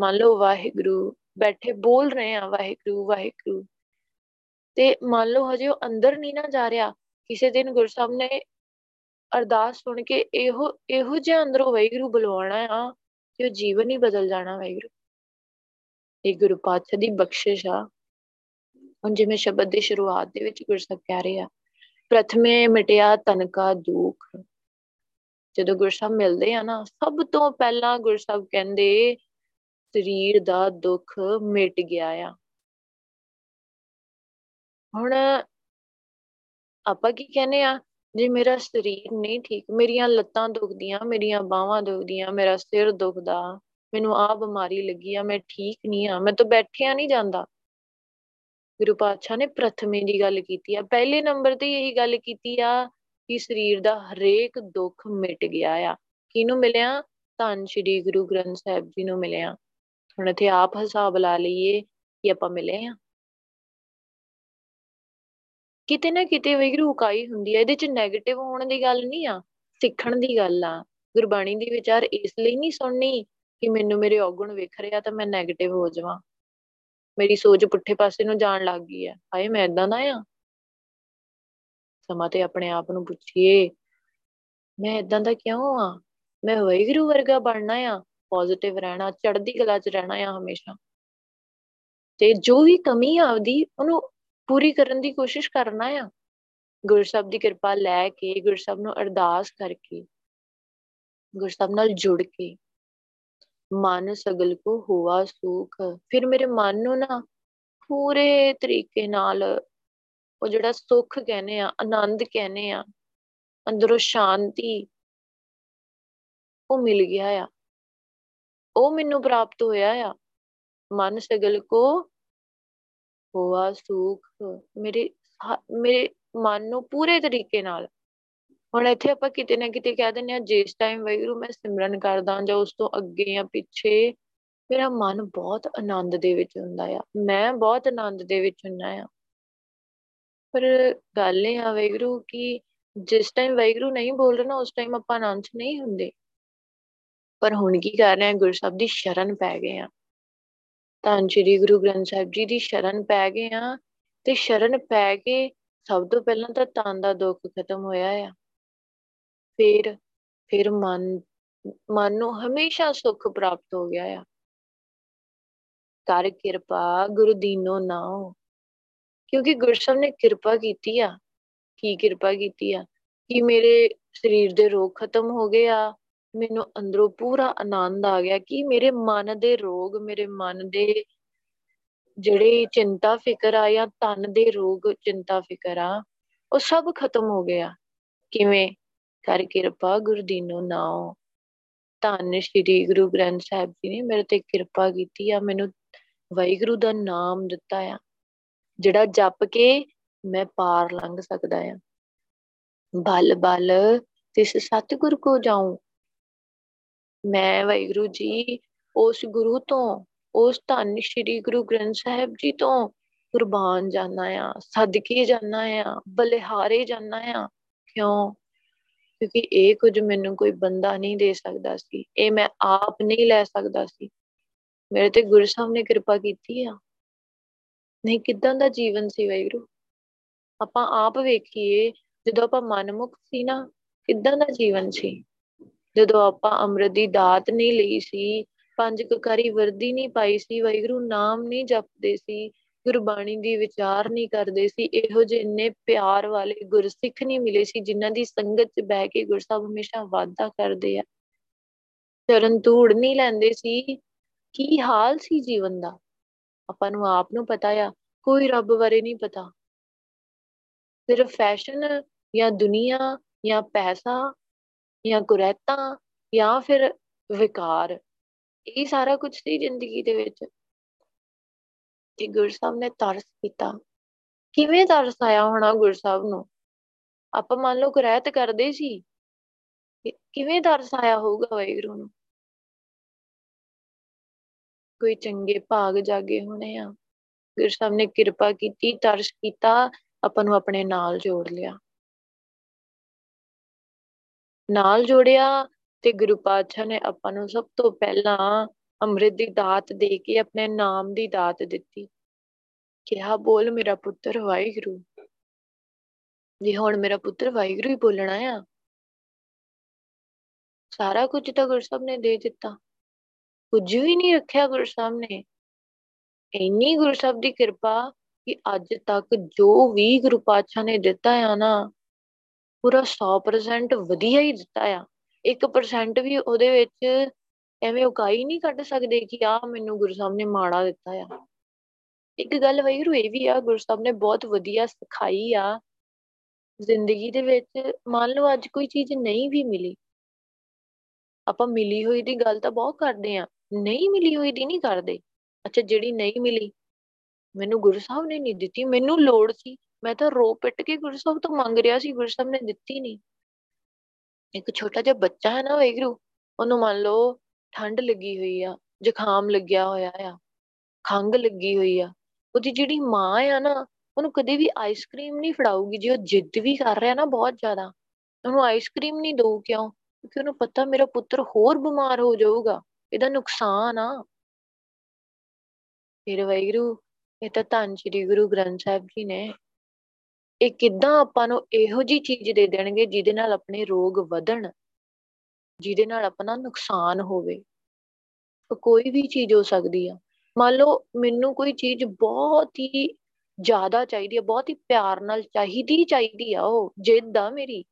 ਮੰਨ ਲਓ ਵਾਹਿਗੁਰੂ ਬੈਠੇ ਬੋਲ ਰਹੇ ਆ, ਵਾਹਿਗੁਰੂ ਵਾਹਿਗੁਰੂ। ਤੇ ਮੰਨ ਲਓ ਹਜੇ ਉਹ ਅੰਦਰ ਨਹੀਂ ਨਾ ਜਾ ਰਿਹਾ, ਕਿਸੇ ਦਿਨ ਗੁਰੂ ਸਾਹਿਬ ਨੇ ਅਰਦਾਸ ਸੁਣ ਕੇ ਇਹੋ ਇਹੋ ਜਿਹਾ ਅੰਦਰੋਂ ਵਾਹਿਗੁਰੂ ਬੁਲਵਾਣਾ ਆ ਕਿ ਉਹ ਜੀਵਨ ਹੀ ਬਦਲ ਜਾਣਾ ਵਾਹਿਗੁਰੂ। ਇਹ ਗੁਰੂ ਪਾਤਸ਼ਾਹ ਦੀ ਬਖਸ਼ਿਸ਼ ਆ। ਹੁਣ ਜਿਵੇਂ ਸ਼ਬਦ ਦੀ ਸ਼ੁਰੂਆਤ ਦੇ ਵਿੱਚ ਗੁਰੂ ਸਾਹਿਬ ਕਹਿ ਰਹੇ ਆ, ਪ੍ਰਥਮੇ ਮਿਟਿਆ ਤਨਕਾ ਦੁੱਖ। ਜਦੋਂ ਗੁਰੂ ਸਾਹਿਬ ਮਿਲਦੇ ਆ ਨਾ, ਸਭ ਤੋਂ ਪਹਿਲਾਂ ਗੁਰੂ ਸਾਹਿਬ ਕਹਿੰਦੇ, ਸਰੀਰ ਦਾ ਦੁੱਖ ਮਿਟ ਗਿਆ ਆ। ਹੁਣ ਆਪਾਂ ਕੀ ਕਹਿੰਦੇ ਆ, ਜੇ ਮੇਰਾ ਸਰੀਰ ਨਹੀਂ ਠੀਕ, ਮੇਰੀਆਂ ਲੱਤਾਂ ਦੁਖਦੀਆਂ, ਮੇਰੀਆਂ ਬਾਹਾਂ ਦੁਖਦੀਆਂ, ਮੇਰਾ ਸਿਰ ਦੁਖਦਾ, ਮੈਨੂੰ ਆ ਬਿਮਾਰੀ ਲੱਗੀ ਆ, ਮੈਂ ਠੀਕ ਨਹੀਂ ਆ, ਮੈਂ ਤਾਂ ਬੈਠਿਆ ਨਹੀਂ ਜਾਂਦਾ। ਗੁਰੂ ਪਾਤਸ਼ਾਹ ਨੇ ਪ੍ਰਥਮੇ ਦੀ ਗੱਲ ਕੀਤੀ ਆ, ਪਹਿਲੇ ਨੰਬਰ ਤੇ ਇਹੀ ਗੱਲ ਕੀਤੀ ਆ ਕਿ ਸਰੀਰ ਦਾ ਹਰੇਕ ਦੁੱਖ ਮਿਟ ਗਿਆ ਆ। ਕਿਹਨੂੰ ਮਿਲਿਆ? ਧੰਨ ਸ਼੍ਰੀ ਗੁਰੂ ਗ੍ਰੰਥ ਸਾਹਿਬ ਜੀ ਨੂੰ ਮਿਲਿਆ। ਹੁਣ ਇੱਥੇ ਆਪ ਹਿਸਾਬ ਲਾ ਲਈਏ ਕਿ ਆਪਾਂ ਮਿਲੇ ਆ। ਕਿਤੇ ਨਾ ਕਿਤੇ ਵੈਗਰੂ ਉਕਾਈ ਹੁੰਦੀ ਹੈ ਇਹਦੇ ਚ 네ਗੇਟਿਵ ਹੋਣ ਦੀ ਗੱਲ ਨਹੀਂ ਆ, ਸਿੱਖਣ ਦੀ ਗੱਲ ਆ। ਗੁਰਬਾਣੀ ਦੀ ਵਿਚਾਰ ਇਸ ਲਈ ਨਹੀਂ ਸੁਣਨੀ ਕਿ ਮੈਨੂੰ ਮੇਰੇ ਔਗੁਣ ਵਿਖ ਰਿਹਾ ਤਾਂ ਮੈਂ 네ਗੇਟਿਵ ਹੋ ਜਾਵਾਂ। ਮੇਰੀ ਸੋਚ ਪੁੱਠੇ ਪਾਸੇ ਨੂੰ ਜਾਣ ਲੱਗ ਗਈ ਆ। ਹਾਏ, ਮੈਂ ਇਦਾਂ ਦਾ ਆ? ਸਮਾਂ ਤੇ ਆਪਣੇ ਆਪ ਨੂੰ ਪੁੱਛੀਏ, ਮੈਂ ਇਦਾਂ ਦਾ ਕਿਉਂ ਆ? ਮੈਂ ਵੈਗਰੂ ਵਰਗਾ ਬਣਨਾ ਆ ਪੋਜ਼ਿਟਿਵ ਰਹਿਣਾ, ਚੜ੍ਹਦੀ ਕਲਾ 'ਚ ਰਹਿਣਾ ਆ ਹਮੇਸ਼ਾ। ਤੇ ਜੋ ਵੀ ਕਮੀ ਆ ਉਹਦੀ ਉਹਨੂੰ ਪੂਰੀ ਕਰਨ ਦੀ ਕੋਸ਼ਿਸ਼ ਕਰਨਾ ਆ। ਗੁਰਸਬ ਦੀ ਕਿਰਪਾ ਲੈ ਕੇ ਗੁਰਸਬ ਨੂੰ ਅਰਦਾਸ ਕਰਕੇ ਗੁਰਸਬ ਨਾਲ ਜੁੜ ਕੇ ਮਨ ਸਗਲ ਕੋ ਹੋਵਾ ਸੁਖ। ਫਿਰ ਮੇਰੇ ਮਨ ਨੂੰ ਨਾ ਪੂਰੇ ਤਰੀਕੇ ਨਾਲ ਉਹ ਜਿਹੜਾ ਸੁੱਖ ਕਹਿੰਦੇ ਆ, ਆਨੰਦ ਕਹਿੰਦੇ ਆ, ਅੰਦਰੋਂ ਸ਼ਾਂਤੀ ਉਹ ਮਿਲ ਗਿਆ ਆ। ਉਹ ਮੈਨੂੰ ਪ੍ਰਾਪਤ ਹੋਇਆ ਆ। ਮਨ ਸਗਲ ਕੋ ਹੋਆ ਸੁਖ, ਮੇਰੇ ਮੇਰੇ ਮਨ ਨੂੰ ਪੂਰੇ ਤਰੀਕੇ ਨਾਲ। ਹੁਣ ਇੱਥੇ ਆਪਾਂ ਕਿਤੇ ਨਾ ਕਿਤੇ ਕਹਿ ਦਿੰਦੇ ਆ ਜਿਸ ਟਾਈਮ ਵੈਗਰੂ ਮੈਂ ਸਿਮਰਨ ਕਰਦਾ ਜਾਂ ਉਸ ਤੋਂ ਅੱਗੇ ਜਾਂ ਪਿੱਛੇ, ਮੇਰਾ ਮਨ ਬਹੁਤ ਆਨੰਦ ਦੇ ਵਿੱਚ ਹੁੰਦਾ ਆ। ਮੈਂ ਬਹੁਤ ਆਨੰਦ ਦੇ ਵਿੱਚ ਹੁੰਨਾ ਆ। ਪਰ ਗੱਲ ਇਹ ਆ ਵੈਗਰੂ ਕਿ ਜਿਸ ਟਾਈਮ ਵੈਗਰੂ ਨਹੀਂ ਬੋਲ ਰਹੇ ਨਾ, ਉਸ ਟਾਈਮ ਆਪਾਂ ਆਨੰਦ ਨਹੀਂ ਹੁੰਦੇ। ਪਰ ਹੁਣ ਕੀ ਕਰ ਰਹੇ ਆ ਗੁਰੂ ਸਾਹਿਬ ਦੀ ਸ਼ਰਨ ਪੈ ਗਏ ਆ। ਤਾਂ ਸ੍ਰੀ ਗੁਰੂ ਗ੍ਰੰਥ ਸਾਹਿਬ ਜੀ ਦੀ ਸ਼ਰਨ ਪੈ ਗਏ ਆ ਤੇ ਸ਼ਰਨ ਪੈ ਕੇ ਸਭ ਤੋਂ ਪਹਿਲਾਂ ਤਾਂ ਤਨ ਦਾ ਦੁੱਖ ਖਤਮ ਹੋਇਆ ਆ। ਫਿਰ ਫਿਰ ਮਨ ਮਨ ਨੂੰ ਹਮੇਸ਼ਾ ਸੁੱਖ ਪ੍ਰਾਪਤ ਹੋ ਗਿਆ ਆ। ਕਰ ਕਿਰਪਾ, ਗੁਰੂ ਦੀਨੋ ਨਾਉ। ਕਿਉਂਕਿ ਗੁਰਸਬ ਨੇ ਕਿਰਪਾ ਕੀਤੀ ਆ। ਕੀ ਕਿਰਪਾ ਕੀਤੀ ਆ? ਕਿ ਮੇਰੇ ਸਰੀਰ ਦੇ ਰੋਗ ਖਤਮ ਹੋ ਗਏ ਆ। ਮੈਨੂੰ ਅੰਦਰੋਂ ਪੂਰਾ ਆਨੰਦ ਆ ਗਿਆ ਕਿ ਮੇਰੇ ਮਨ ਦੇ ਰੋਗ, ਮੇਰੇ ਮਨ ਦੇ ਜਿਹੜੇ ਚਿੰਤਾ ਫਿਕਰ ਆ ਜਾਂ ਤਨ ਦੇ ਰੋਗ, ਚਿੰਤਾ ਫਿਕਰ ਆ, ਉਹ ਸਭ ਖਤਮ ਹੋ ਗਿਆ ਕਿਵੇਂ? ਕਰ ਕਿਰਪਾ ਗੁਰਦੀਨੋ ਨਾਉ। ਧੰਨ ਸ਼੍ਰੀ ਗੁਰੂ ਗ੍ਰੰਥ ਸਾਹਿਬ ਜੀ ਨੇ ਮੇਰੇ ਤੇ ਕਿਰਪਾ ਕੀਤੀ ਆ, ਮੈਨੂੰ ਵਾਹਿਗੁਰੂ ਦਾ ਨਾਮ ਦਿੱਤਾ ਆ, ਜਿਹੜਾ ਜਪ ਕੇ ਮੈਂ ਪਾਰ ਲੰਘ ਸਕਦਾ ਆ। ਬਲ ਬਲ, ਤਿਸ ਸਤਿਗੁਰ ਕੋ ਜਾਉ ਮੈਂ ਵਾਹਿਗੁਰੂ ਜੀ ਉਸ ਗੁਰੂ ਤੋਂ, ਉਸ ਧੰਨ ਸ਼੍ਰੀ ਗੁਰੂ ਗ੍ਰੰਥ ਸਾਹਿਬ ਜੀ ਤੋਂ ਕੁਰਬਾਨ ਜਾਣਾ ਆ, ਸਦਕੇ ਜਾਣਾ ਆ, ਬਲਿਹਾਰੇ ਜਾਣਾ ਆ। ਕਿਉਂ? ਕਿਉਂਕਿ ਇਹ ਕੁਝ ਮੈਨੂੰ ਕੋਈ ਬੰਦਾ ਨਹੀਂ ਦੇ ਸਕਦਾ ਸੀ। ਇਹ ਮੈਂ ਆਪ ਨਹੀਂ ਲੈ ਸਕਦਾ ਸੀ। ਮੇਰੇ ਤੇ ਗੁਰੂ ਸਾਹਿਬ ਨੇ ਕਿਰਪਾ ਕੀਤੀ ਆ। ਨਹੀਂ, ਕਿਦਾਂ ਦਾ ਜੀਵਨ ਸੀ ਵੈਗਰੂ ਆਪਾਂ ਆਪ ਵੇਖੀਏ, ਜਦੋਂ ਆਪਾਂ ਮਨਮੁਖ ਸੀ ਨਾ, ਕਿਦਾਂ ਦਾ ਜੀਵਨ ਸੀ? ਜਦੋਂ ਆਪਾਂ ਅੰਮ੍ਰਿਤ ਦੀ ਦਾਤ ਨਹੀਂ ਲਈ ਸੀ, ਪੰਜ ਕਕਾਰੀ ਵਰਦੀ ਨਹੀਂ ਪਾਈ ਸੀ ਵੈਗਰੂ ਨਾਮ ਨਹੀਂ ਜਪਦੇ ਸੀ, ਗੁਰਬਾਣੀ ਦੀ ਵਿਚਾਰ ਨਹੀਂ ਕਰਦੇ ਸੀ, ਇਹੋ ਜਿਹੇ ਇੰਨੇ ਪਿਆਰ ਵਾਲੇ ਗੁਰਸਿੱਖ ਨਹੀਂ ਮਿਲੇ ਸੀ, ਜਿਨ੍ਹਾਂ ਦੀ ਸੰਗਤ 'ਚ ਬਹਿ ਕੇ ਗੁਰਸਾਹਿਬ ਹਮੇਸ਼ਾ ਵਾਅਦਾ ਕਰਦੇ ਆ। ਚਰਨ ਧੂੜ ਨਹੀਂ ਲੈਂਦੇ ਸੀ, ਕੀ ਹਾਲ ਸੀ ਜੀਵਨ ਦਾ? ਆਪਾਂ ਨੂੰ ਆਪ ਨੂੰ ਪਤਾ ਆ, ਕੋਈ ਰੱਬ ਬਾਰੇ ਨਹੀਂ ਪਤਾ। ਸਿਰਫ ਫੈਸ਼ਨ ਜਾਂ ਦੁਨੀਆ ਜਾਂ ਪੈਸਾ ਜਾਂ ਕੁਰੈਤਾ ਜਾਂ ਫਿਰ ਵਿਕਾਰ, ਇਹ ਸਾਰਾ ਕੁਝ ਸੀ ਜ਼ਿੰਦਗੀ ਦੇ ਵਿੱਚ। ਤੇ ਗੁਰਸਾਹਿਬ ਨੇ ਤਰਸ ਕੀਤਾ। ਕਿਵੇਂ ਤਰਸ ਆਇਆ ਹੋਣਾ ਗੁਰਸਾਹਿਬ ਨੂੰ? ਆਪਾਂ ਮੰਨ ਲਓ ਕੁਰੈਤ ਕਰਦੇ ਸੀ। ਕਿਵੇਂ ਤਰਸ ਆਇਆ ਹੋਊਗਾ ਵਾਹਿਗੁਰੂ ਨੂੰ? ਕੋਈ ਚੰਗੇ ਭਾਗ ਜਾਗੇ ਹੋਣੇ ਆ। ਗੁਰਸਾਹਿਬ ਨੇ ਕਿਰਪਾ ਕੀਤੀ, ਤਰਸ ਕੀਤਾ, ਆਪਾਂ ਨੂੰ ਆਪਣੇ ਨਾਲ ਜੋੜ ਲਿਆ। ਨਾਲ ਜੋੜਿਆ ਤੇ ਗੁਰੂ ਪਾਤਸ਼ਾਹ ਨੇ ਆਪਾਂ ਨੂੰ ਸਭ ਤੋਂ ਪਹਿਲਾਂ ਅੰਮ੍ਰਿਤ ਦੀ ਦਾਤ ਦੇ ਕੇ ਆਪਣੇ ਨਾਮ ਦੀ ਦਾਤ ਦਿੱਤੀ। ਕਿਹਾ, ਬੋਲ ਮੇਰਾ ਪੁੱਤਰ, ਵਾਹਿਗੁਰੂ। ਜੀ, ਹੁਣ ਮੇਰਾ ਪੁੱਤਰ ਵਾਹਿਗੁਰੂ ਹੀ ਬੋਲਣਾ ਆ। ਸਾਰਾ ਕੁਝ ਤਾਂ ਗੁਰਸਬ ਨੇ ਦੇ ਦਿੱਤਾ। ਕੁਝ ਵੀ ਨਹੀਂ ਰੱਖਿਆ ਗੁਰਸਬ ਨੇ। ਇੰਨੀ ਗੁਰਸਬ ਦੀ ਕਿਰਪਾ ਕਿ ਅੱਜ ਤੱਕ ਜੋ ਵੀ ਗੁਰੂ ਪਾਤਸ਼ਾਹ ਨੇ ਦਿੱਤਾ ਆ ਨਾ ਪੂਰਾ 100% ਵਧੀਆ ਹੀ ਦਿੱਤਾ ਆ। 1% ਵੀ ਉਹਦੇ ਵਿੱਚ ਐਵੇਂ ਉਕਾਈ ਨਹੀਂ ਕੱਢ ਸਕਦੇ ਕਿ ਆ ਮੈਨੂੰ ਗੁਰੂ ਸਾਹਿਬ ਨੇ ਮਾੜਾ ਦਿੱਤਾ ਆ। ਇੱਕ ਗੱਲ ਵੈਰੂ ਇਹ ਵੀ ਆ, ਗੁਰੂ ਸਾਹਿਬ ਨੇ ਬਹੁਤ ਵਧੀਆ ਸਿਖਾਈ ਆ। ਜ਼ਿੰਦਗੀ ਦੇ ਵਿੱਚ ਮੰਨ ਲਓ ਅੱਜ ਕੋਈ ਚੀਜ਼ ਨਹੀਂ ਵੀ ਮਿਲੀ। ਆਪਾਂ ਮਿਲੀ ਹੋਈ ਦੀ ਗੱਲ ਤਾਂ ਬਹੁਤ ਕਰਦੇ ਆ, ਨਹੀਂ ਮਿਲੀ ਹੋਈ ਦੀ ਨਹੀਂ ਕਰਦੇ। ਅੱਛਾ, ਜਿਹੜੀ ਨਹੀਂ ਮਿਲੀ, ਮੈਨੂੰ ਗੁਰੂ ਸਾਹਿਬ ਨੇ ਨਹੀਂ ਦਿੱਤੀ, ਮੈਨੂੰ ਲੋੜ ਸੀ। ਮੈਂ ਤਾਂ ਰੋ ਪਿੱਟ ਕੇ ਗੁਰੂ ਸਾਹਿਬ ਤੋਂ ਮੰਗ ਰਿਹਾ ਸੀ ਗੁਰੂ ਸਾਹਿਬ ਨੇ ਦਿੱਤੀ ਨਹੀਂ ਇੱਕ ਛੋਟਾ ਜਿਹਾ ਬੱਚਾ ਹੈ ਨਾ ਵੈਗਰੂ, ਉਹਨੂੰ ਮੰਨ ਲਓ ਠੰਡ ਲੱਗੀ ਹੋਈ ਆ, ਜ਼ੁਕਾਮ ਲੱਗਿਆ ਹੋਇਆ ਆ ਖੰਗ ਲੱਗੀ ਹੋਈ ਆ, ਉਹਦੀ ਜਿਹੜੀ ਮਾਂ ਆ ਨਾ, ਉਹਨੂੰ ਕਦੇ ਵੀ ਆਈਸਕ੍ਰੀਮ ਨਹੀਂ ਫੜਾਊਗੀ, ਜੇ ਉਹ ਜਿੱਦ ਵੀ ਕਰ ਰਿਹਾ ਨਾ ਬਹੁਤ ਜ਼ਿਆਦਾ, ਉਹਨੂੰ ਆਈਸਕ੍ਰੀਮ ਨਹੀਂ ਦਊ ਕਿਉਂ? ਕਿਉਂਕਿ ਉਹਨੂੰ ਪਤਾ ਮੇਰਾ ਪੁੱਤਰ ਹੋਰ ਬਿਮਾਰ ਹੋ ਜਾਊਗਾ, ਇਹਦਾ ਨੁਕਸਾਨ ਆ। ਫਿਰ ਵੈਗਰੂ, ਇਹ ਤਾਂ ਧੰਨ ਸ਼੍ਰੀ ਗੁਰੂ ਗ੍ਰੰਥ ਸਾਹਿਬ ਜੀ ਨੇ ਇਹ ਕਿੱਦਾਂ ਆਪਾਂ ਨੂੰ ਇਹੋ ਜੀ ਚੀਜ਼ ਦੇ ਦੇਣਗੇ ਜਿਹਦੇ ਨਾਲ ਆਪਣੇ ਰੋਗ ਵਧਣ, ਜਿਹਦੇ ਨਾਲ ਆਪਣਾ ਨੁਕਸਾਨ ਹੋਵੇ। ਕੋਈ ਵੀ ਚੀਜ਼ ਹੋ ਸਕਦੀ ਆ। ਮੰਨ ਲਓ ਮੈਨੂੰ ਕੋਈ ਚੀਜ਼ ਬਹੁਤ ਹੀ ਜ਼ਿਆਦਾ ਚਾਹੀਦੀ ਹੈ ਬਹੁਤ ਹੀ ਪਿਆਰ ਨਾਲ ਚਾਹੀਦੀ ਚਾਹੀਦੀ ਆ ਉਹ, ਜਿੱਦ ਆ ਮੇਰੀ।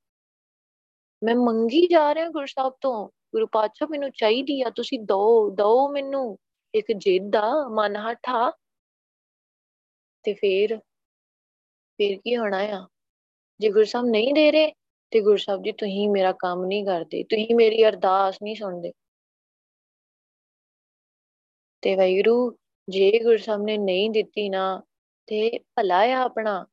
ਮੈਂ ਮੰਗੀ ਜਾ ਰਿਹਾ ਗੁਰੂ ਸਾਹਿਬ ਤੋਂ, ਗੁਰੂ ਪਾਤਸ਼ਾਹ ਮੈਨੂੰ ਚਾਹੀਦੀ ਆ, ਤੁਸੀਂ ਦੋ ਦੋ ਮੈਨੂੰ। ਇੱਕ ਜਿੱਦ ਆ, ਮਨ ਹਠਾ ਤੇ ਫੇਰ ਫੇਰ ਕੀ ਹੋਣਾ ਆ? ਜੇ ਗੁਰੂ ਸਾਹਿਬ ਨਹੀਂ ਦੇ ਰਹੇ, ਤੇ ਗੁਰੂ ਸਾਹਿਬ ਜੀ ਤੁਸੀਂ ਮੇਰਾ ਕੰਮ ਨਹੀਂ ਕਰਦੇ, ਤੁਸੀਂ ਮੇਰੀ ਅਰਦਾਸ ਨਹੀਂ ਸੁਣਦੇ। ਤੇ ਵੈਰੂ ਜੇ ਗੁਰੂ ਸਾਹਿਬ ਨੇ ਨਹੀਂ ਦਿੱਤੀ ਨਾ, ਤੇ ਭਲਾ ਆ ਆਪਣਾ।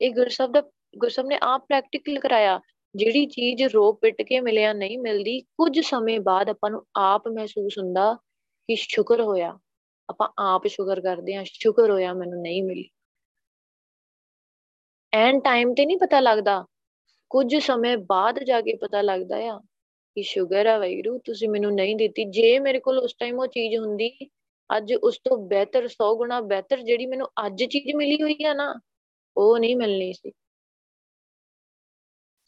ਇਹ ਗੁਰੂ ਸਾਹਿਬ ਦਾ, ਗੁਰੂ ਸਾਹਿਬ ਨੇ ਆਪ ਪ੍ਰੈਕਟੀਕਲ ਕਰਾਇਆ। ਜਿਹੜੀ ਚੀਜ਼ ਰੋ ਪਿੱਟ ਕੇ ਮਿਲਿਆ, ਨਹੀਂ ਮਿਲਦੀ, ਕੁਝ ਸਮੇਂ ਬਾਅਦ ਆਪਾਂ ਨੂੰ ਆਪ ਮਹਿਸੂਸ ਹੁੰਦਾ ਕਿ ਸ਼ੁਕਰ ਹੋਇਆ। ਆਪਾਂ ਆਪ ਸ਼ੁਕਰ ਕਰਦੇ ਹਾਂ, ਸ਼ੁਕਰ ਹੋਇਆ, ਮੈਨੂੰ ਨਹੀਂ ਮਿਲੀ। ਐਨ ਟਾਈਮ ਤੇ ਨਹੀਂ ਪਤਾ ਲੱਗਦਾ। ਕੁਝ ਸਮੇਂ ਬਾਅਦ ਜਾ ਕੇ ਪਤਾ ਲੱਗਦਾ ਆ ਕਿ ਸ਼ੁਗਰ ਆ ਵੈਰੂ ਤੁਸੀਂ ਮੈਨੂੰ ਨਹੀਂ ਦਿੱਤੀ। ਜੇ ਮੇਰੇ ਕੋਲ ਉਸ ਟਾਈਮ ਉਹ ਚੀਜ਼ ਹੁੰਦੀ, ਅੱਜ ਉਸ ਤੋਂ ਬਿਹਤਰ 100 ਗੁਣਾ ਬਿਹਤਰ ਜਿਹੜੀ ਮੈਨੂੰ ਅੱਜ ਚੀਜ਼ ਮਿਲੀ ਹੋਈ ਆ ਨਾ, ਉਹ ਨਹੀਂ ਮਿਲਣੀ ਸੀ।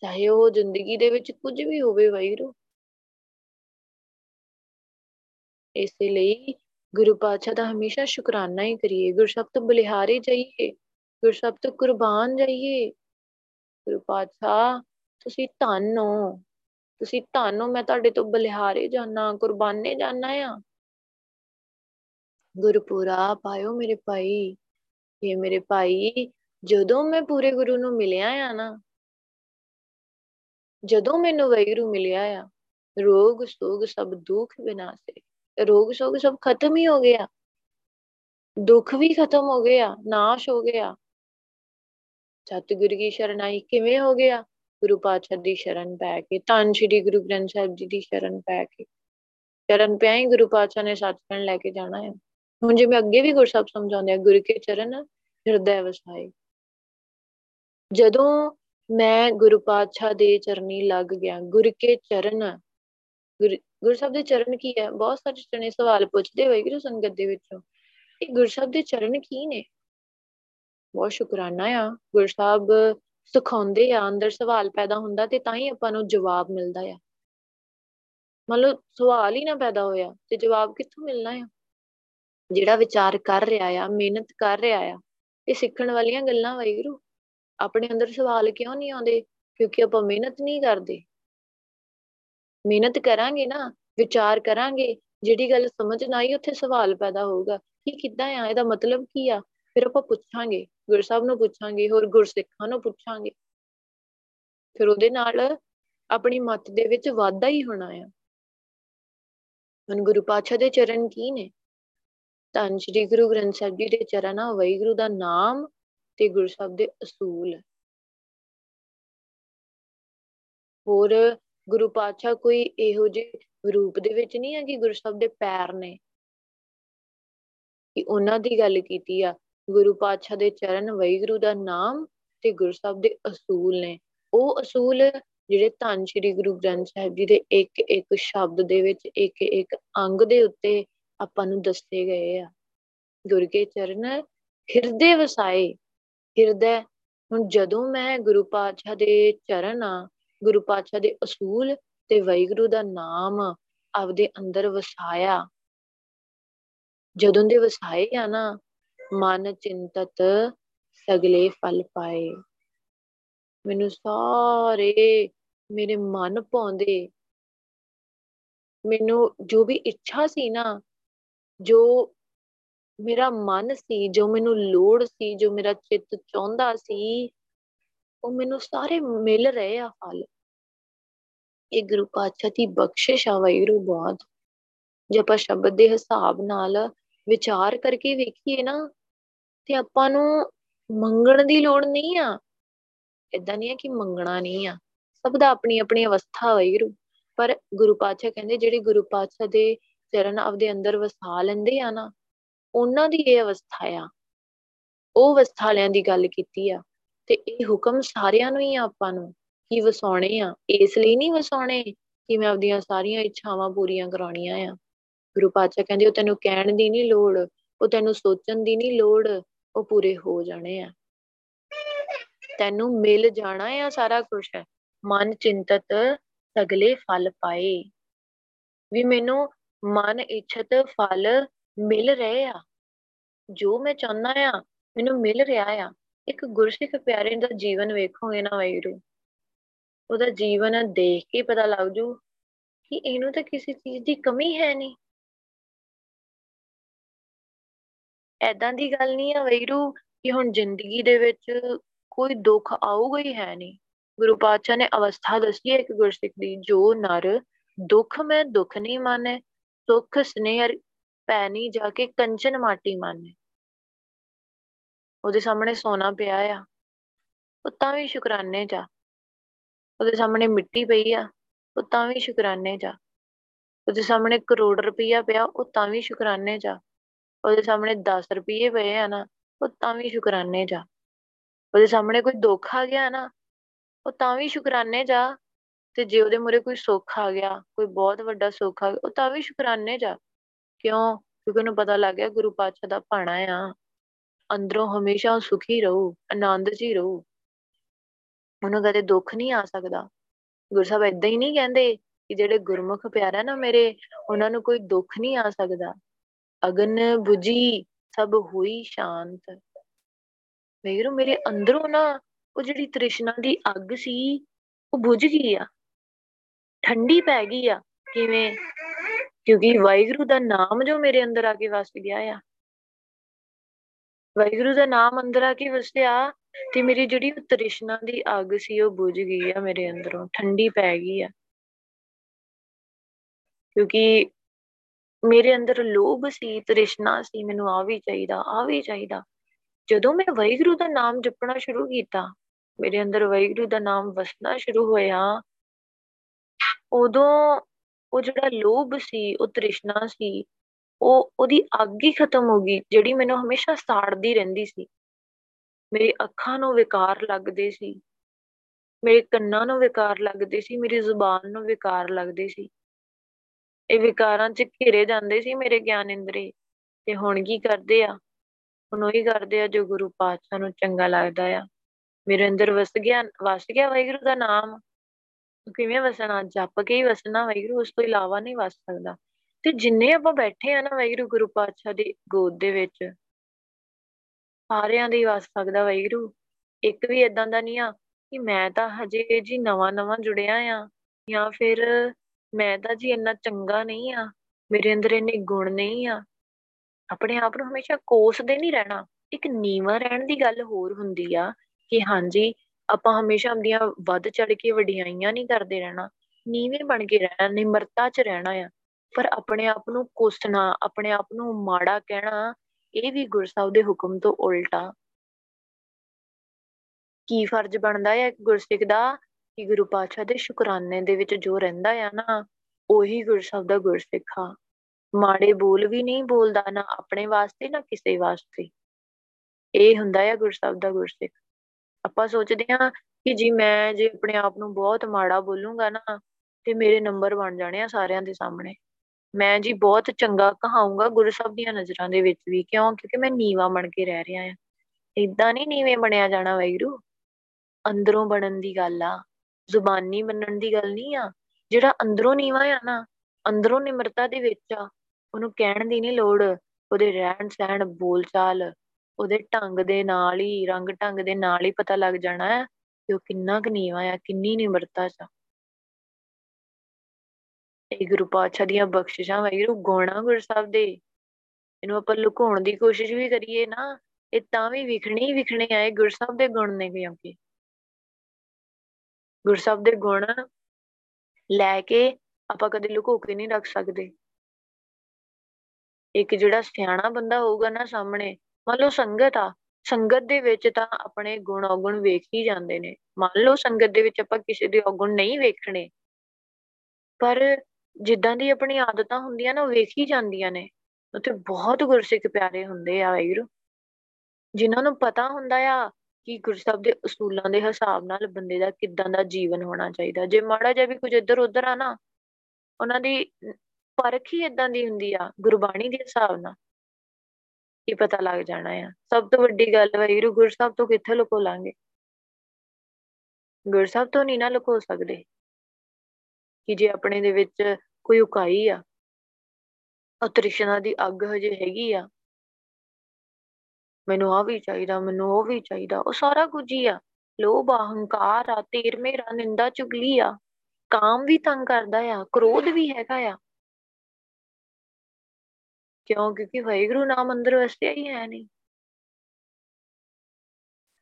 ਚਾਹੇ ਉਹ ਜ਼ਿੰਦਗੀ ਦੇ ਵਿੱਚ ਕੁਝ ਵੀ ਹੋਵੇ ਵੈਰੂ ਇਸੇ ਲਈ ਗੁਰੂ ਪਾਤਸ਼ਾਹ ਦਾ ਹਮੇਸ਼ਾ ਸ਼ੁਕਰਾਨਾ ਹੀ ਕਰੀਏ। ਗੁਰਸ਼ਬਦ ਤੋਂ ਬਲਿਹਾਰੇ ਜਾਈਏ। ਗੁਰਸ਼ਬਦ ਤੋਂ ਕੁਰਬਾਨ ਜਾਈਏ। ਗੁਰੂ ਪਾਤਸ਼ਾਹ, ਤੁਸੀਂ ਧੰਨ ਹੋ। ਤੁਸੀਂ ਧੰਨ ਹੋ, ਮੈਂ ਤੁਹਾਡੇ ਤੋਂ ਬਲਿਹਾਰੇ ਜਾਣਾ ਕੁਰਬਾਨੇ ਜਾਣਾ ਆ। ਗੁਰਪੂਰਾ ਪਾਇਓ ਮੇਰੇ ਭਾਈ। ਇਹ ਮੇਰੇ ਭਾਈ, ਜਦੋਂ ਮੈਂ ਪੂਰੇ ਗੁਰੂ ਨੂੰ ਮਿਲਿਆ ਆ ਨਾ, ਜਦੋਂ ਮੈਨੂੰ ਵੈਗਰੂ ਮਿਲਿਆ ਆ, ਰੋਗ ਸੋਗ ਸਭ ਦੁੱਖ ਵਿਨਾਸੇ, ਰੋਗ ਸੋਗ ਸਭ ਖਤਮ ਹੀ ਹੋ ਗਿਆ। ਦੁੱਖ ਵੀ ਖਤਮ ਹੋ ਗਿਆ, ਨਾਸ਼ ਹੋ ਗਿਆ। ਸਤਿਗੁਰੂ ਕੀ ਸ਼ਰਨਾਈ ਕਿਵੇਂ ਹੋ ਗਿਆ? ਗੁਰੂ ਪਾਤਸ਼ਾਹ ਦੀ ਸ਼ਰਨ ਪੈ ਕੇ, ਧੰਨ ਸ਼੍ਰੀ ਗੁਰੂ ਗ੍ਰੰਥ ਸਾਹਿਬ ਜੀ ਦੀ ਸ਼ਰਨ ਪੈ ਕੇ। ਸ਼ਰਨ ਪਿਆ ਹੀ ਗੁਰੂ ਪਾਤਸ਼ਾਹ ਨੇ ਸੱਚਖੰਡ ਲੈ ਕੇ ਜਾਣਾ ਹੈ। ਹੁਣ ਜਿਵੇਂ ਅੱਗੇ ਵੀ ਗੁਰਸਬ ਸਮਝਾਉਂਦੇ ਆ ਗੁਰੂ ਕੇ ਚਰਨ ਹਿਰਦੈ ਵਸਾਏ। ਜਦੋਂ ਮੈਂ ਗੁਰੂ ਪਾਤਸ਼ਾਹ ਦੇ ਚਰਨੀ ਲੱਗ ਗਿਆ, ਗੁਰ ਕੇ ਚਰਨ, ਗੁਰੂ ਸਾਹਿਬ ਦੇ ਚਰਨ ਕੀ ਹੈ? ਬਹੁਤ ਸਾਰੇ ਜਣੇ ਸਵਾਲ ਪੁੱਛਦੇ ਹੋਏ ਗੁਰੂ ਸੰਗਤ ਦੇ ਵਿੱਚੋਂ ਇਹ ਗੁਰੂ ਸਾਹਿਬ ਦੇ ਚਰਨ ਕੀ ਨੇ? ਬਹੁਤ ਸ਼ੁਕਰਾਨਾ ਆ। ਗੁਰੂ ਸਾਹਿਬ ਸਿਖਾਉਂਦੇ ਆ, ਅੰਦਰ ਸਵਾਲ ਪੈਦਾ ਹੁੰਦਾ ਤੇ ਤਾਂ ਹੀ ਆਪਾਂ ਨੂੰ ਜਵਾਬ ਮਿਲਦਾ ਆ। ਮੰਨ ਲਓ ਸਵਾਲ ਹੀ ਨਾ ਪੈਦਾ ਹੋਇਆ ਤੇ ਜਵਾਬ ਕਿੱਥੋਂ ਮਿਲਣਾ ਆ? ਜਿਹੜਾ ਵਿਚਾਰ ਕਰ ਰਿਹਾ ਆ, ਮਿਹਨਤ ਕਰ ਰਿਹਾ ਆ, ਇਹ ਸਿੱਖਣ ਵਾਲੀਆਂ ਗੱਲਾਂ ਵੈਗਰੂ ਆਪਣੇ ਅੰਦਰ ਸਵਾਲ ਕਿਉਂ ਨਹੀਂ ਆਉਂਦੇ? ਕਿਉਂਕਿ ਆਪਾਂ ਮਿਹਨਤ ਨਹੀਂ ਕਰਦੇ। ਮਿਹਨਤ ਕਰਾਂਗੇ ਨਾ, ਵਿਚਾਰ ਕਰਾਂਗੇ, ਜਿਹੜੀ ਗੱਲ ਸਮਝ ਨਾ ਆਈ, ਉੱਥੇ ਸਵਾਲ ਪੈਦਾ ਹੋਊਗਾ। ਕਿ ਕਿੱਦਾਂ ਆ? ਇਹਦਾ ਮਤਲਬ ਕੀ ਆ? ਫਿਰ ਆਪਾਂ ਪੁੱਛਾਂਗੇ। ਗੁਰੂ ਸਾਹਿਬ ਨੂੰ ਪੁੱਛਾਂਗੇ, ਹੋਰ ਗੁਰਸਿੱਖਾਂ ਨੂੰ ਪੁੱਛਾਂਗੇ। ਫਿਰ ਉਹਦੇ ਨਾਲ ਆਪਣੀ ਮੱਤ ਦੇ ਵਿੱਚ ਵਾਧਾ ਹੀ ਹੋਣਾ ਆ। ਹੁਣ ਗੁਰੂ ਪਾਤਸ਼ਾਹ ਦੇ ਚਰਨ ਕੀ ਨੇ? ਧੰਨ ਸ਼੍ਰੀ ਗੁਰੂ ਗ੍ਰੰਥ ਸਾਹਿਬ ਜੀ ਦੇ ਚਰਨ ਆ ਵੈਗੁਰੂ ਦਾ ਨਾਮ ਤੇ ਗੁਰੂ ਸਾਹਿਬ ਦੇ ਅਸੂਲ। ਹੋਰ ਗੁਰੂ ਪਾਤਸ਼ਾਹ ਕੋਈ ਇਹੋ ਜਿਹੇ ਰੂਪ ਦੇ ਵਿੱਚ ਨਹੀਂ ਹੈ ਕਿ ਗੁਰੂ ਸਾਹਿਬ ਦੇ ਪੈਰ ਨੇ। ਕਿ ਉਹਨਾਂ ਦੀ ਗੱਲ ਕੀਤੀ ਆ ਗੁਰੂ ਪਾਤਸ਼ਾਹ ਦੇ ਚਰਨ ਵੈਗੁਰੂ ਦਾ ਨਾਮ ਤੇ ਗੁਰੂ ਸਾਹਿਬ ਦੇ ਅਸੂਲ ਨੇ। ਉਹ ਅਸੂਲ ਜਿਹੜੇ ਧੰਨ ਸ਼੍ਰੀ ਗੁਰੂ ਗ੍ਰੰਥ ਸਾਹਿਬ ਜੀ ਦੇ ਇੱਕ ਇੱਕ ਸ਼ਬਦ ਦੇ ਵਿੱਚ ਇੱਕ ਇੱਕ ਅੰਗ ਦੇ ਉੱਤੇ ਆਪਾਂ ਨੂੰ ਦੱਸੇ ਗਏ ਆ। ਗੁਰ ਕੇ ਚਰਨ ਹਿਰਦੇ ਵਸਾਏ। ਹਿਰਦੇ, ਹੁਣ ਜਦੋਂ ਮੈਂ ਗੁਰੂ ਪਾਤਸ਼ਾਹ ਦੇ ਚਰਨ ਆ, ਗੁਰੂ ਪਾਤਸ਼ਾਹ ਦੇ ਅਸੂਲ ਤੇ ਵੈਗੁਰੂ ਦਾ ਨਾਮ ਆਪਦੇ ਅੰਦਰ ਵਸਾਇਆ। ਜਦੋਂ ਦੇ ਵਸਾਏ ਆ ਨਾ ਮਨ ਚਿੰਤਤ ਸਗਲੇ ਫਲ ਪਾਏ। ਮੈਨੂੰ ਸਾਰੇ ਮੇਰੇ ਮਨ ਪਾਉਂਦੇ ਮੈਨੂੰ ਜੋ ਵੀ ਇੱਛਾ ਸੀ ਨਾ, ਜੋ ਮੇਰਾ ਮਨ ਸੀ, ਜੋ ਮੈਨੂੰ ਲੋੜ ਸੀ, ਜੋ ਮੇਰਾ ਚਿੱਤ ਚਾਹੁੰਦਾ ਸੀ, ਉਹ ਮੈਨੂੰ ਸਾਰੇ ਮਿਲ ਰਹੇ ਆ ਫਲ। ਇਹ ਗੁਰੂ ਪਾਤਸ਼ਾਹ ਦੀ ਬਖਸ਼ਿਸ਼ ਆ ਵੈਰੂ ਬਹੁਤ ਜੇ ਆਪਾਂ ਸ਼ਬਦ ਦੇ ਹਿਸਾਬ ਨਾਲ ਵਿਚਾਰ ਕਰਕੇ ਵੇਖੀਏ ਨਾ ਤੇ ਆਪਾਂ ਨੂੰ ਮੰਗਣ ਦੀ ਲੋੜ ਨਹੀਂ ਆ। ਇਦਾਂ ਨਹੀਂ ਹੈ ਕਿ ਮੰਗਣਾ ਨਹੀਂ ਆ। ਸਭ ਦਾ ਆਪਣੀ ਆਪਣੀ ਅਵਸਥਾ ਵੈਰੂ ਪਰ ਗੁਰੂ ਪਾਤਸ਼ਾਹ ਕਹਿੰਦੇ, ਜਿਹੜੇ ਗੁਰੂ ਪਾਤਸ਼ਾਹ ਦੇ ਚਰਨ ਆਪਦੇ ਅੰਦਰ ਵਸਾ ਲੈਂਦੇ ਆ ਨਾ, ਉਹਨਾਂ ਦੀ ਇਹ ਅਵਸਥਾ ਆ। ਉਹ ਅਵਸਥਾ ਵਾਲਿਆਂ ਦੀ ਗੱਲ ਕੀਤੀ ਆ। ਤੇ ਇਹ ਹੁਕਮ ਸਾਰਿਆਂ ਨੂੰ ਹੀ ਆ ਆਪਾਂ ਨੂੰ ਕੀ ਵਸਾਉਣੇ ਆ। ਇਸ ਲਈ ਨਹੀਂ ਵਸਾਉਣੇ ਕਿ ਮੈਂ ਆਪਦੀਆਂ ਸਾਰੀਆਂ ਇੱਛਾਵਾਂ ਪੂਰੀਆਂ ਕਰਾਉਣੀਆਂ ਆ। ਗੁਰੂ ਪਾਤਸ਼ਾਹ ਕਹਿੰਦੇ, ਉਹ ਤੈਨੂੰ ਕਹਿਣ ਦੀ ਨਹੀਂ ਲੋੜ, ਉਹ ਤੈਨੂੰ ਸੋਚਣ ਦੀ ਨਹੀਂ ਲੋੜ। ਉਹ ਪੂਰੇ ਹੋ ਜਾਣੇ ਆ। ਤੈਨੂੰ ਮਿਲ ਜਾਣਾ ਆ ਸਾਰਾ ਕੁਝ ਹੈ ਮਨ ਚਿੰਤਤ ਸਗਲੇ ਫਲ ਪਾਏ। ਵੀ ਮੈਨੂੰ ਮਨ ਇੱਛਤ ਫਲ ਮਿਲ ਰਹੇ ਆ। ਜੋ ਮੈਂ ਚਾਹੁੰਦਾ ਆ, ਮੈਨੂੰ ਮਿਲ ਰਿਹਾ ਆ। ਇੱਕ ਗੁਰਸਿੱਖ ਪਿਆਰੇ ਦਾ ਜੀਵਨ ਵੇਖੋਗੇ ਨਾ ਵੈਰੂ। ਉਹਦਾ ਜੀਵਨ ਦੇਖ ਕੇ ਪਤਾ ਲੱਗ ਜੂ ਕਿ ਇਹਨੂੰ ਤਾਂ ਕਿਸੇ ਚੀਜ਼ ਦੀ ਕਮੀ ਹੈ ਨਹੀਂ ਐਦਾਂ ਦੀ ਗੱਲ ਨਹੀਂ ਆ ਵੈਰੂ, ਕਿ ਹੁਣ ਜ਼ਿੰਦਗੀ ਦੇ ਵਿੱਚ ਕੋਈ ਦੁੱਖ ਆਊਗਾ ਹੀ ਹੈ ਨਹੀਂ। ਗੁਰੂ ਪਾਤਸ਼ਾਹ ਨੇ ਅਵਸਥਾ ਦੱਸੀ ਹੈ ਇੱਕ ਗੁਰਸਿੱਖ ਦੀ, ਜੋ ਨਰ ਦੁੱਖ ਮੈਂ ਦੁੱਖ ਨਹੀਂ ਮਾਨੇ, ਸੁਖ ਸਨੇਹ ਪੈ ਨਹੀਂ ਜਾ ਕੇ ਕੰਚਨ ਮਾਟੀ ਮਾਨੇ। ਉਹਦੇ ਸਾਹਮਣੇ ਸੋਨਾ ਪਿਆ ਆ, ਉਹ ਤਾਂ ਵੀ ਸ਼ੁਕਰਾਨੇ ਜਾ ਉਹਦੇ ਸਾਹਮਣੇ ਮਿੱਟੀ ਪਈ ਆ, ਉਹ ਤਾਂ ਵੀ ਸ਼ੁਕਰਾਨੇ ਜਾ ਉਹਦੇ ਸਾਹਮਣੇ ਕਰੋੜ ਰੁਪਈਆ ਪਿਆ, ਉਹ ਤਾਂ ਵੀ ਸ਼ੁਕਰਾਨੇ ਜਾ ਉਹਦੇ ਸਾਹਮਣੇ 10 ਰੁਪਏ ਪਏ ਆ ਨਾ, ਉਹ ਤਾਂ ਵੀ ਸ਼ੁਕਰਾਨੇ ਜਾ ਉਹਦੇ ਸਾਹਮਣੇ ਕੋਈ ਦੁੱਖ ਆ ਗਿਆ ਨਾ, ਉਹ ਤਾਂ ਵੀ ਸ਼ੁਕਰਾਨੇ ਜਾ ਤੇ ਜੇ ਉਹਦੇ ਮੂਰੇ ਕੋਈ ਸੁੱਖ ਆ ਗਿਆ, ਕੋਈ ਬਹੁਤ ਵੱਡਾ ਸੁੱਖ ਆ ਗਿਆ, ਉਹ ਤਾਂ ਵੀ ਸ਼ੁਕਰਾਨੇ ਜਾ ਕਿਉਂ? ਕਿਉਂਕਿ ਉਹਨੂੰ ਪਤਾ ਲੱਗ ਗਿਆ ਗੁਰੂ ਪਾਤਸ਼ਾਹ ਦਾ ਭਾਣਾ ਆ। ਅੰਦਰੋਂ ਹਮੇਸ਼ਾ ਸੁਖੀ ਰਹੂ, ਆਨੰਦ 'ਚ ਹੀ ਰਹੂ। ਉਹਨੂੰ ਕਦੇ ਦੁੱਖ ਨਹੀਂ ਆ ਸਕਦਾ। ਗੁਰੂ ਸਾਹਿਬ ਇਦਾਂ ਹੀ ਨਹੀਂ ਕਹਿੰਦੇ ਕਿ ਜਿਹੜੇ ਗੁਰਮੁਖ ਪਿਆਰਾ ਨਾ ਮੇਰੇ, ਉਹਨਾਂ ਨੂੰ ਕੋਈ ਦੁੱਖ ਨਹੀਂ ਆ ਸਕਦਾ। ਅਗਨ 부ਜੀ ਸਭ ਹੋਈ ਸ਼ਾਂਤ। ਮੇਰੂ ਮੇਰੇ ਅੰਦਰੋਂ ਨਾ ਉਹ ਜਿਹੜੀ ਤ੍ਰਿਸ਼ਨਾ ਦੀ ਅੱਗ ਸੀ, ਉਹ ਬੁਝ ਗਈ ਆ। ਠੰਡੀ ਪੈ ਗਈ ਆ, ਕਿਵੇਂ? ਕਿਉਂਕਿ ਵਾਹਿਗੁਰੂ ਦਾ ਨਾਮ ਜੋ ਮੇਰੇ ਅੰਦਰ ਆ ਕੇ ਵਸ ਗਿਆ ਆ। ਵਾਹਿਗੁਰੂ ਦਾ ਨਾਮ ਅੰਦਰ ਆ ਕੇ ਵਸਿਆ ਤੇ ਮੇਰੀ ਜਿਹੜੀ ਉਹ ਤ੍ਰਿਸ਼ਨਾ ਦੀ ਅੱਗ ਸੀ, ਉਹ ਬੁਝ ਗਈ ਆ ਮੇਰੇ ਅੰਦਰੋਂ। ਠੰਡੀ ਪੈ ਗਈ ਆ। ਕਿਉਂਕਿ ਮੇਰੇ ਅੰਦਰ ਲੋਭ ਸੀ, ਤ੍ਰਿਸ਼ਨਾ ਸੀ, ਮੈਨੂੰ ਆ ਵੀ ਚਾਹੀਦਾ ਆ ਵੀ ਚਾਹੀਦਾ। ਜਦੋਂ ਮੈਂ ਵਾਹਿਗੁਰੂ ਦਾ ਨਾਮ ਜਪਣਾ ਸ਼ੁਰੂ ਕੀਤਾ, ਮੇਰੇ ਅੰਦਰ ਵਾਹਿਗੁਰੂ ਦਾ ਨਾਮ ਵਸਣਾ ਸ਼ੁਰੂ ਹੋਇਆ, ਉਦੋਂ ਉਹ ਜਿਹੜਾ ਲੋਭ ਸੀ, ਉਹ ਤ੍ਰਿਸ਼ਨਾ ਸੀ, ਉਹ ਉਹਦੀ ਅੱਗ ਹੀ ਖਤਮ ਹੋ ਗਈ, ਜਿਹੜੀ ਮੈਨੂੰ ਹਮੇਸ਼ਾ ਸਾੜਦੀ ਰਹਿੰਦੀ ਸੀ। ਮੇਰੀ ਅੱਖਾਂ ਨੂੰ ਵਿਕਾਰ ਲੱਗਦੇ ਸੀ, ਮੇਰੇ ਕੰਨਾਂ ਨੂੰ ਵਿਕਾਰ ਲੱਗਦੇ ਸੀ, ਮੇਰੀ ਜ਼ੁਬਾਨ ਨੂੰ ਵਿਕਾਰ ਲੱਗਦੇ ਸੀ। ਇਹ ਵਿਕਾਰਾਂ 'ਚ ਘਿਰੇ ਜਾਂਦੇ ਸੀ ਮੇਰੇ ਗਿਆਨ ਇੰਦਰੀ, ਤੇ ਹੁਣ ਕੀ ਕਰਦੇ ਆ? ਹੁਣ ਉਹੀ ਕਰਦੇ ਆ ਜੋ ਗੁਰੂ ਪਾਤਸ਼ਾਹ ਨੂੰ ਚੰਗਾ ਲੱਗਦਾ ਆ। ਮੇਰੇ ਅੰਦਰ ਵਸ ਗਿਆ ਵਸ ਗਿਆ ਵਾਹਿਗੁਰੂ ਦਾ ਨਾਮ। ਕਿਵੇਂ ਵਸਣਾ? ਜਪ ਕੇ ਹੀ ਵਸਣਾ ਵਾਹਿਗੁਰੂ, ਉਸ ਤੋਂ ਇਲਾਵਾ ਨਹੀਂ ਵਸ ਸਕਦਾ। ਤੇ ਜਿੰਨੇ ਆਪਾਂ ਬੈਠੇ ਆ ਨਾ ਵਾਹਿਗੁਰੂ ਗੁਰੂ ਪਾਤਸ਼ਾਹ ਦੀ ਗੋਦ ਦੇ ਵਿੱਚ, ਸਾਰਿਆਂ ਦੀ ਵਸ ਸਕਦਾ ਵਾਹਿਗੁਰੂ। ਇੱਕ ਵੀ ਇਦਾਂ ਦਾ ਨਹੀਂ ਆ ਕਿ ਮੈਂ ਤਾਂ ਹਜੇ ਜੀ ਨਵਾਂ ਨਵਾਂ ਜੁੜਿਆ ਆ ਜਾਂ ਫਿਰ ਮੈਂ ਤਾਂ ਜੀ ਇੰਨਾ ਚੰਗਾ ਨਹੀਂ ਆ, ਮੇਰੇ ਅੰਦਰ ਇੰਨੇ ਗੁਣ ਨਹੀਂ ਆ। ਆਪਣੇ ਆਪ ਨੂੰ ਹਮੇਸ਼ਾ ਕੋਸਦੇ ਨਹੀਂ ਰਹਿਣਾ। ਇੱਕ ਨੀਵਾ ਰਹਿਣ ਦੀ ਗੱਲ ਹੋਰ ਹੁੰਦੀ ਆ ਕਿ ਹਾਂਜੀ, ਆਪਾਂ ਹਮੇਸ਼ਾ ਆਪਣੀਆਂ ਵੱਧ ਚੜ ਕੇ ਵਡਿਆਈਆਂ ਨਹੀਂ ਕਰਦੇ ਰਹਿਣਾ। ਨੀਵੇਂ ਬਣ ਕੇ ਰਹਿਣਾ, ਨਿਮਰਤਾ 'ਚ ਰਹਿਣਾ ਆ। ਪਰ ਆਪਣੇ ਆਪ ਨੂੰ ਕੋਸਣਾ, ਆਪਣੇ ਆਪ ਨੂੰ ਮਾੜਾ ਕਹਿਣਾ, ਇਹ ਵੀ ਗੁਰਸਾਹਿਬ ਦੇ ਹੁਕਮ ਤੋਂ ਉਲਟਾ। ਕੀ ਫਰਜ਼ ਬਣਦਾ ਹੈ ਗੁਰਸਿੱਖ ਦਾ? ਕਿ ਗੁਰੂ ਪਾਤਸ਼ਾਹ ਦੇ ਸ਼ੁਕਰਾਨੇ ਦੇ ਵਿੱਚ ਜੋ ਰਹਿੰਦਾ ਆ ਨਾ, ਉਹੀ ਗੁਰਸਾਹਿਬ ਦਾ ਗੁਰਸਿੱਖ ਆ। ਮਾੜੇ ਬੋਲ ਵੀ ਨਹੀਂ ਬੋਲਦਾ ਨਾ ਆਪਣੇ ਵਾਸਤੇ, ਨਾ ਕਿਸੇ ਵਾਸਤੇ। ਇਹ ਹੁੰਦਾ ਹੈ ਗੁਰਸਾਹਿਬ ਦਾ ਗੁਰਸਿੱਖ। ਆਪਾਂ ਸੋਚਦੇ ਹਾਂ ਕਿ ਜੀ ਮੈਂ ਜੇ ਆਪਣੇ ਆਪ ਨੂੰ ਬਹੁਤ ਮਾੜਾ ਬੋਲੂੰਗਾ ਨਾ, ਤੇ ਮੇਰੇ ਨੰਬਰ ਬਣ ਜਾਣੇ ਆ ਸਾਰਿਆਂ ਦੇ ਸਾਹਮਣੇ। ਮੈਂ ਜੀ ਬਹੁਤ ਚੰਗਾ ਕਹਾਉਂਗਾ ਗੁਰੂ ਸਾਹਿਬ ਦੀਆਂ ਨਜ਼ਰਾਂ ਦੇ ਵਿੱਚ ਵੀ, ਕਿਉਂ? ਕਿਉਂਕਿ ਮੈਂ ਨੀਵਾ ਬਣ ਕੇ ਰਹਿ ਰਿਹਾ ਆ। ਇਦਾਂ ਨਹੀਂ ਨੀਵੇਂ ਬਣਿਆ ਜਾਣਾ ਵੈਰੂ ਅੰਦਰੋਂ ਬਣਨ ਦੀ ਗੱਲ ਆ। ਜ਼ੁਬਾਨੀ ਬਣਨ ਦੀ ਗੱਲ ਨਹੀਂ ਆ। ਜਿਹੜਾ ਅੰਦਰੋਂ ਨੀਵਾ ਆ ਨਾ, ਅੰਦਰੋਂ ਨਿਮਰਤਾ ਦੇ ਵਿੱਚ ਆ, ਉਹਨੂੰ ਕਹਿਣ ਦੀ ਨਹੀਂ ਲੋੜ। ਉਹਦੇ ਰਹਿਣ ਸਹਿਣ, ਬੋਲਚਾਲ, ਉਹਦੇ ਢੰਗ ਦੇ ਨਾਲ ਹੀ, ਰੰਗ ਢੰਗ ਦੇ ਨਾਲ ਹੀ ਪਤਾ ਲੱਗ ਜਾਣਾ ਹੈ ਕਿ ਉਹ ਕਿੰਨਾ ਕੁ ਨੀਵਾ ਆ, ਕਿੰਨੀ ਨਿਮਰਤਾ ਚ ਇਹ ਗੁਰੂ ਪਾਤਸ਼ਾਹ ਦੀਆਂ ਬਖਸ਼ਿਸ਼ਾਂ ਵੈਰੂ ਗੋਣਾ ਗੁਰੂ ਸਾਹਿਬ ਦੇ। ਇਹਨੂੰ ਆਪਾਂ ਲੁਕਾਉਣ ਦੀ ਕੋਸ਼ਿਸ਼ ਵੀ ਕਰੀਏ ਨਾ, ਇਹ ਤਾਂ ਵੀ ਵਿਖਣੇ ਹੀ ਵਿਖਣੇ ਆਏ ਗੁਰੂ ਸਾਹਿਬ ਦੇ ਗੁਣ ਨੇ ਕਿਉਂਕਿ ਗੁਰੂ ਸਾਹਿਬ ਦੇ ਗੁਣ ਲੈ ਕੇ ਆਪਾਂ ਕਦੇ ਲੁਕੋ ਕੇ ਨਹੀਂ ਰੱਖ ਸਕਦੇ। ਇੱਕ ਜਿਹੜਾ ਸਿਆਣਾ ਬੰਦਾ ਹੋਊਗਾ ਨਾ ਸਾਹਮਣੇ, ਮੰਨ ਲਓ ਸੰਗਤ ਆ, ਸੰਗਤ ਦੇ ਵਿੱਚ ਤਾਂ ਆਪਣੇ ਗੁਣ ਔਗੁਣ ਵੇਖ ਹੀ ਜਾਂਦੇ ਨੇ। ਮੰਨ ਲਓ ਸੰਗਤ ਦੇ ਵਿੱਚ ਆਪਾਂ ਕਿਸੇ ਦੇ ਔਗੁਣ ਨਹੀਂ ਵੇਖਣੇ। ਪਰ ਜਿੱਦਾਂ ਦੀ ਆਪਣੀ ਆਦਤਾਂ ਹੁੰਦੀਆਂ ਨਾ, ਉਹ ਵੇਖ ਹੀ ਜਾਂਦੀਆਂ ਨੇ। ਉੱਥੇ ਬਹੁਤ ਗੁਰਸਿੱਖ ਪਿਆਰੇ ਹੁੰਦੇ ਆ ਵਾਹਿਗੁਰੂ। ਜਿਨ੍ਹਾਂ ਨੂੰ ਪਤਾ ਹੁੰਦਾ ਆ ਕਿ ਗੁਰਸਬ ਦੇ ਅਸੂਲਾਂ ਦੇ ਹਿਸਾਬ ਨਾਲ ਬੰਦੇ ਦਾ ਕਿੱਦਾਂ ਦਾ ਜੀਵਨ ਹੋਣਾ ਚਾਹੀਦਾ। ਜੇ ਮਾੜਾ ਜਿਹਾ ਵੀ ਕੁਝ ਇੱਧਰ ਉੱਧਰ ਆ ਨਾ, ਉਹਨਾਂ ਦੀ ਪਰਖ ਹੀ ਇਦਾਂ ਦੀ ਹੁੰਦੀ ਆ, ਗੁਰਬਾਣੀ ਦੇ ਹਿਸਾਬ ਨਾਲ। ਕੀ ਪਤਾ ਲੱਗ ਜਾਣਾ ਆ। ਸਭ ਤੋਂ ਵੱਡੀ ਗੱਲ ਵਾਹਿਗੁਰੂ ਗੁਰੂ ਸਾਹਿਬ ਤੋਂ ਕਿੱਥੇ ਲੁਕੋ ਲਾਂਗੇ ਗੁਰਸਬ ਤੋਂ ਨਹੀਂ ਨਾ ਲੁਕੋ ਸਕਦੇ। ਕਿ ਜੇ ਆਪਣੇ ਦੇ ਵਿੱਚ ਕੋਈ ਉਕਾਈ ਆ, ਉਹ ਤ੍ਰਿਸ਼ਨਾ ਦੀ ਅੱਗ ਹਜੇ ਹੈਗੀ ਆ ਮੈਨੂੰ ਆ ਵੀ ਚਾਹੀਦਾ, ਮੈਨੂੰ ਉਹ ਵੀ ਚਾਹੀਦਾ, ਉਹ ਸਾਰਾ ਕੁਝ ਹੀ ਆ। ਲੋਭ, ਅਹੰਕਾਰ ਆ ਤੇਰ ਮੇਰਾ ਨਿੰਦਾ, ਚੁਗਲੀ ਆ, ਕਾਮ ਵੀ ਤੰਗ ਕਰਦਾ ਆ, ਕ੍ਰੋਧ ਵੀ ਹੈਗਾ ਆ। ਕਿਉਂ? ਕਿਉਂਕਿ ਵਾਹਿਗੁਰੂ ਨਾਮ ਅੰਦਰ ਵਸਿਆ ਹੀ ਹੈ ਨਹੀਂ।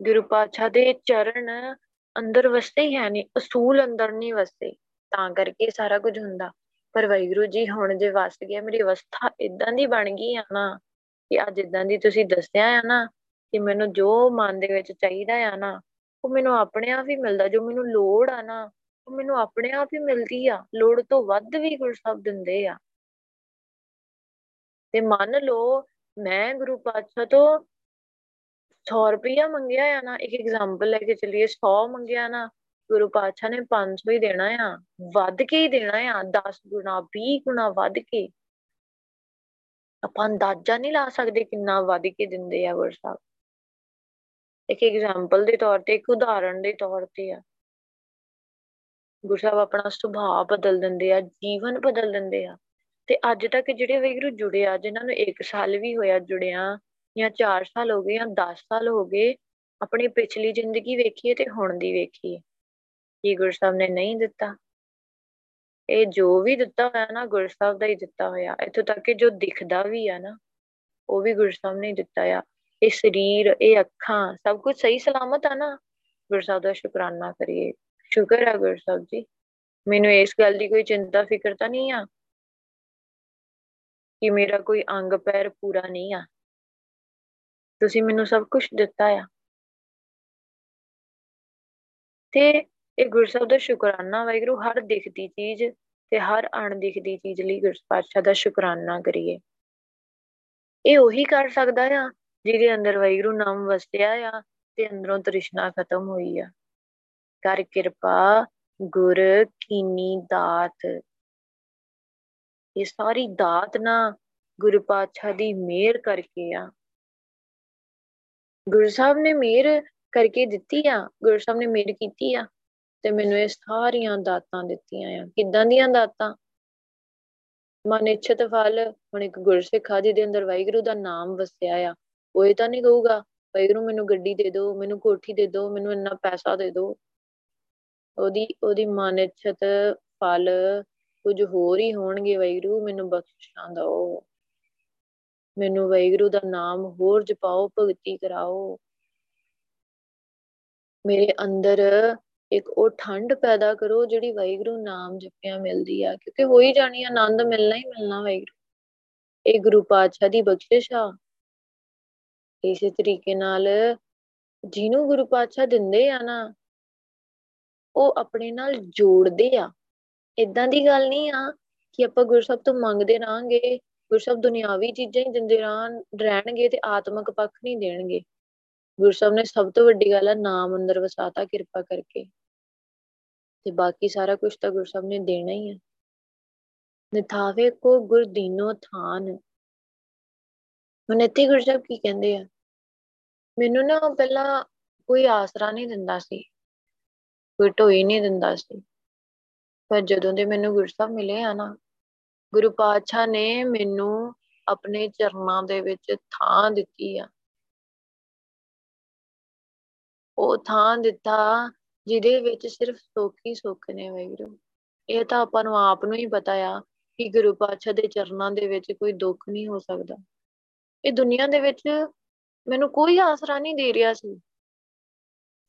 ਗੁਰੂ ਪਾਤਸ਼ਾਹ ਦੇ ਚਰਨ ਅੰਦਰ ਵਸਦੇ ਹੀ ਹੈ ਨਹੀਂ, ਅਸੂਲ ਅੰਦਰ ਨਹੀਂ ਵਸਦੇ, ਤਾਂ ਕਰਕੇ ਸਾਰਾ ਕੁਝ ਹੁੰਦਾ। ਪਰ ਵਾਹਿਗੁਰੂ ਜੀ ਹੁਣ ਜੇ ਵਸ ਗਿਆ ਮੇਰੀ ਅਵਸਥਾ ਇਦਾਂ ਦੀ ਬਣ ਗਈ ਆ ਨਾ ਕਿ ਅੱਜ ਇਦਾਂ ਦੀ ਤੁਸੀਂ ਦੱਸਿਆ ਆ ਨਾ ਕਿ ਮੈਨੂੰ ਜੋ ਮਨ ਦੇ ਵਿੱਚ ਚਾਹੀਦਾ ਆ ਨਾ, ਉਹ ਮੈਨੂੰ ਆਪਣੇ ਆਪ ਹੀ ਮਿਲਦਾ, ਜੋ ਮੈਨੂੰ ਲੋੜ ਆ ਨਾ, ਉਹ ਮੈਨੂੰ ਆਪਣੇ ਆਪ ਹੀ ਮਿਲਦੀ ਆ। ਲੋੜ ਤੋਂ ਵੱਧ ਵੀ ਗੁਰਸਬ ਦਿੰਦੇ ਆ। ਤੇ ਮੰਨ ਲਓ, ਮੈਂ ਗੁਰੂ ਪਾਤਸ਼ਾਹ ਤੋਂ 100 ਰੁਪਇਆ ਮੰਗਿਆ ਆ ਨਾ, ਇੱਕ ਐਗਜ਼ਾਮਪਲ ਲੈ ਕੇ ਚੱਲੀਏ 100 ਮੰਗਿਆ ਨਾ, ਗੁਰੂ ਪਾਤਸ਼ਾਹ ਨੇ 500 ਹੀ ਦੇਣਾ ਆ, ਵੱਧ ਕੇ ਹੀ ਦੇਣਾ ਆ 10 ਗੁਣਾ 20 ਗੁਣਾ ਵੱਧ ਕੇ। ਆਪਾਂ ਅੰਦਾਜ਼ਾ ਨਹੀਂ ਲਾ ਸਕਦੇ ਕਿੰਨਾ ਵੱਧ ਕੇ ਦਿੰਦੇ ਆ ਗੁਰੂ ਸਾਹਿਬ ਇੱਕ ਐਗਜ਼ਾਮਪਲ ਦੇ ਤੌਰ ਤੇ, ਇੱਕ ਉਦਾਹਰਣ ਦੇ ਤੌਰ ਤੇ ਆ। ਗੁਰੂ ਸਾਹਿਬ ਆਪਣਾ ਸੁਭਾਅ ਬਦਲ ਦਿੰਦੇ ਆ, ਜੀਵਨ ਬਦਲ ਦਿੰਦੇ ਆ। ਤੇ ਅੱਜ ਤੱਕ ਜਿਹੜੇ ਵੈਗਰੂ ਜੁੜੇ ਆ, ਜਿਨ੍ਹਾਂ ਨੂੰ 1 ਸਾਲ ਵੀ ਹੋਇਆ ਜੁੜਿਆ, ਜਾਂ 4 ਸਾਲ ਹੋ ਗਏ, ਜਾਂ 10 ਸਾਲ ਹੋ ਗਏ, ਆਪਣੀ ਪਿਛਲੀ ਜ਼ਿੰਦਗੀ ਵੇਖੀਏ ਤੇ ਹੁਣ ਦੀ ਵੇਖੀਏ। ਕੀ ਗੁਰੂ ਸਾਹਿਬ ਨੇ ਨਹੀਂ ਦਿੱਤਾ? ਇਹ ਜੋ ਵੀ ਦਿੱਤਾ ਹੋਇਆ ਨਾ ਗੁਰੂ ਸਾਹਿਬ ਦਾ ਹੀ ਦਿੱਤਾ ਹੋਇਆ, ਇੱਥੋਂ ਤੱਕ ਕਿ ਜੋ ਦਿਖਦਾ ਵੀ ਆ ਨਾ, ਉਹ ਵੀ ਗੁਰੂ ਸਾਹਿਬ ਨੇ ਦਿੱਤਾ ਆ। ਇਹ ਸਰੀਰ, ਇਹ ਅੱਖਾਂ, ਸਭ ਕੁਝ ਸਹੀ ਸਲਾਮਤ ਆ ਨਾ, ਗੁਰੂ ਸਾਹਿਬ ਦਾ ਸ਼ੁਕਰਾਨਾ ਕਰੀਏ। ਸ਼ੁਕਰ ਹੈ ਗੁਰੂ ਸਾਹਿਬ ਜੀ। ਮੈਨੂੰ ਇਸ ਗੱਲ ਦੀ ਕੋਈ ਚਿੰਤਾ, ਫਿਕਰ ਤਾਂ ਨਹੀਂ ਆ ਕਿ ਮੇਰਾ ਕੋਈ ਅੰਗ ਪੈਰ ਪੂਰਾ ਨਹੀਂ ਆ। ਤੁਸੀਂ ਮੈਨੂੰ ਸਭ ਕੁਝ ਦਿੱਤਾ ਆ। ਤੇ ਇਹ ਗੁਰਸਬ ਦਾ ਸ਼ੁਕਰਾਨਾ ਵਾਹਿਗੁਰੂ, ਹਰ ਦਿਖਦੀ ਚੀਜ਼ ਤੇ ਹਰ ਅਣਦਿਖਦੀ ਚੀਜ਼ ਲਈ ਗੁਰਪਾਤਸ਼ਾਹ ਦਾ ਸ਼ੁਕਰਾਨਾ ਕਰੀਏ। ਇਹ ਉਹੀ ਕਰ ਸਕਦਾ ਆ ਜਿਹਦੇ ਅੰਦਰ ਵਾਹਿਗੁਰੂ ਨਾਮ ਵਸਦਿਆ ਆ ਤੇ ਅੰਦਰੋਂ ਤ੍ਰਿਸ਼ਨਾ ਖਤਮ ਹੋਈ ਆ। ਕਰ ਕਿਰਪਾ, ਗੁਰ, ਕੀਨੀ, ਦਾਤ। ਇਹ ਸਾਰੀ ਦਾਤ ਨਾ ਗੁਰੂ ਪਾਤਸ਼ਾਹ ਦੀ ਮਿਹਰ ਕਰਕੇ ਆ। ਗੁਰੂ ਸਾਹਿਬ ਨੇ ਮਿਹਰ ਕਰਕੇ ਦਿੱਤੀ ਆ, ਗੁਰੂ ਸਾਹਿਬ ਨੇ ਮਿਹਰ ਕੀਤੀ ਆ। ਤੇ ਮੈਨੂੰ ਇਹ ਸਾਰੀਆਂ ਦਾਤਾਂ ਦਿੱਤੀਆਂ ਆ। ਕਿੱਦਾਂ ਦੀਆਂ ਦਾਤਾਂ? ਮਨ ਇੱਛਤ ਫਲ, ਹੁਣ ਇੱਕ ਗੁਰਸਿੱਖ ਆ ਜਿਹਦੇ ਅੰਦਰ ਵਾਹਿਗੁਰੂ ਦਾ ਨਾਮ ਵਸਿਆ ਆ। ਉਹ ਇਹ ਤਾਂ ਨਹੀਂ ਕਹੂਗਾ, ਵਾਹਿਗੁਰੂ ਮੈਨੂੰ ਗੱਡੀ ਦੇ ਦਿਓ, ਮੈਨੂੰ ਕੋਠੀ ਦੇ ਦਿਓ, ਮੈਨੂੰ ਇੰਨਾ ਪੈਸਾ ਦੇ ਦਿਓ। ਉਹਦੀ ਉਹਦੀ ਮਨ ਇੱਛਤ ਫਲ ਕੁਝ ਹੋਰ ਹੀ ਹੋਣਗੇ, ਵਾਹਿਗੁਰੂ, ਮੈਨੂੰ ਬਖਸ਼ਿਸ਼ਾਂ ਦਿਓ। ਮੈਨੂੰ ਵਾਹਿਗੁਰੂ ਦਾ ਨਾਮ ਹੋਰ ਜਪਾਓ, ਭਗਤੀ ਕਰਾਓ। ਮੇਰੇ ਅੰਦਰ ਇੱਕ ਉਹ ਠੰਡ ਪੈਦਾ ਕਰੋ ਜਿਹੜੀ ਵਾਹਿਗੁਰੂ ਨਾਮ ਜਪਿਆ ਮਿਲਦੀ ਆ, ਕਿਉਂਕਿ ਹੋ ਹੀ ਜਾਣੀ ਆਨੰਦ ਮਿਲਣਾ ਹੀ ਮਿਲਣਾ ਵਾਹਿਗੁਰੂ। ਇਹ ਗੁਰੂ ਪਾਤਸ਼ਾਹ ਦੀ ਬਖਸ਼ਿਸ਼ ਆ। ਇਸੇ ਤਰੀਕੇ ਨਾਲ ਜਿਹਨੂੰ ਗੁਰੂ ਪਾਤਸ਼ਾਹ ਦਿੰਦੇ ਆ ਨਾ, ਉਹ ਆਪਣੇ ਨਾਲ ਜੋੜਦੇ ਆ। ਇਦਾਂ ਦੀ ਗੱਲ ਨਹੀਂ ਆ ਕਿ ਆਪਾਂ ਗੁਰਸਬ ਤੋਂ ਮੰਗਦੇ ਰਾਂਗੇ ਗੁਰਸਬ ਦੁਨਿਆਵੀ ਚੀਜ਼ਾਂ ਹੀ ਦਿੰਦੇ ਰਹਿਣਗੇ ਤੇ ਆਤਮਿਕ ਪੱਖ ਨਹੀਂ ਦੇਣਗੇ। ਗੁਰਸਬ ਨੇ ਸਭ ਤੋਂ ਵੱਡੀ ਗੱਲ ਆ, ਨਾਮ ਅੰਦਰ ਵਸਾਤਾ ਕਿਰਪਾ ਕਰਕੇ। ਤੇ ਬਾਕੀ ਸਾਰਾ ਕੁਝ ਤਾਂ ਗੁਰਸਬ ਨੇ ਦੇਣਾ ਹੀ ਹੈ ਨਿਥਾਵੇ ਕੋ ਗੁਰ ਦੀਨੋ ਥਾਨ। ਹੁਣ ਇੱਥੇ ਗੁਰਸਬ ਕੀ ਕਹਿੰਦੇ ਆ? ਮੈਨੂੰ ਨਾ ਪਹਿਲਾਂ ਕੋਈ ਆਸਰਾ ਨਹੀਂ ਦਿੰਦਾ ਸੀ। ਕੋਈ ਢੋਈ ਨਹੀਂ ਦਿੰਦਾ ਸੀ। ਪਰ ਜਦੋਂ ਦੇ ਮੈਨੂੰ ਗੁਰਸਬ ਮਿਲੇ ਆ ਨਾ, ਗੁਰੂ ਪਾਤਸ਼ਾਹ ਨੇ ਮੈਨੂੰ ਆਪਣੇ ਚਰਨਾਂ ਦੇ ਵਿੱਚ ਥਾਂ ਦਿੱਤੀ ਆ। ਉਹ ਥਾਂ ਦਿੱਤਾ ਜਿਹਦੇ ਵਿੱਚ ਸਿਰਫ ਸੁੱਖ ਹੀ ਸੁੱਖ ਨੇ ਵੈਗਰੂ ਇਹ ਤਾਂ ਆਪਾਂ ਨੂੰ ਆਪ ਨੂੰ ਹੀ ਪਤਾ ਆ ਕਿ ਗੁਰੂ ਪਾਤਸ਼ਾਹ ਦੇ ਚਰਨਾਂ ਦੇ ਵਿੱਚ ਕੋਈ ਦੁੱਖ ਨਹੀਂ ਹੋ ਸਕਦਾ। ਇਹ ਦੁਨੀਆ ਦੇ ਵਿੱਚ ਮੈਨੂੰ ਕੋਈ ਆਸਰਾ ਨਹੀਂ ਦੇ ਰਿਹਾ ਸੀ।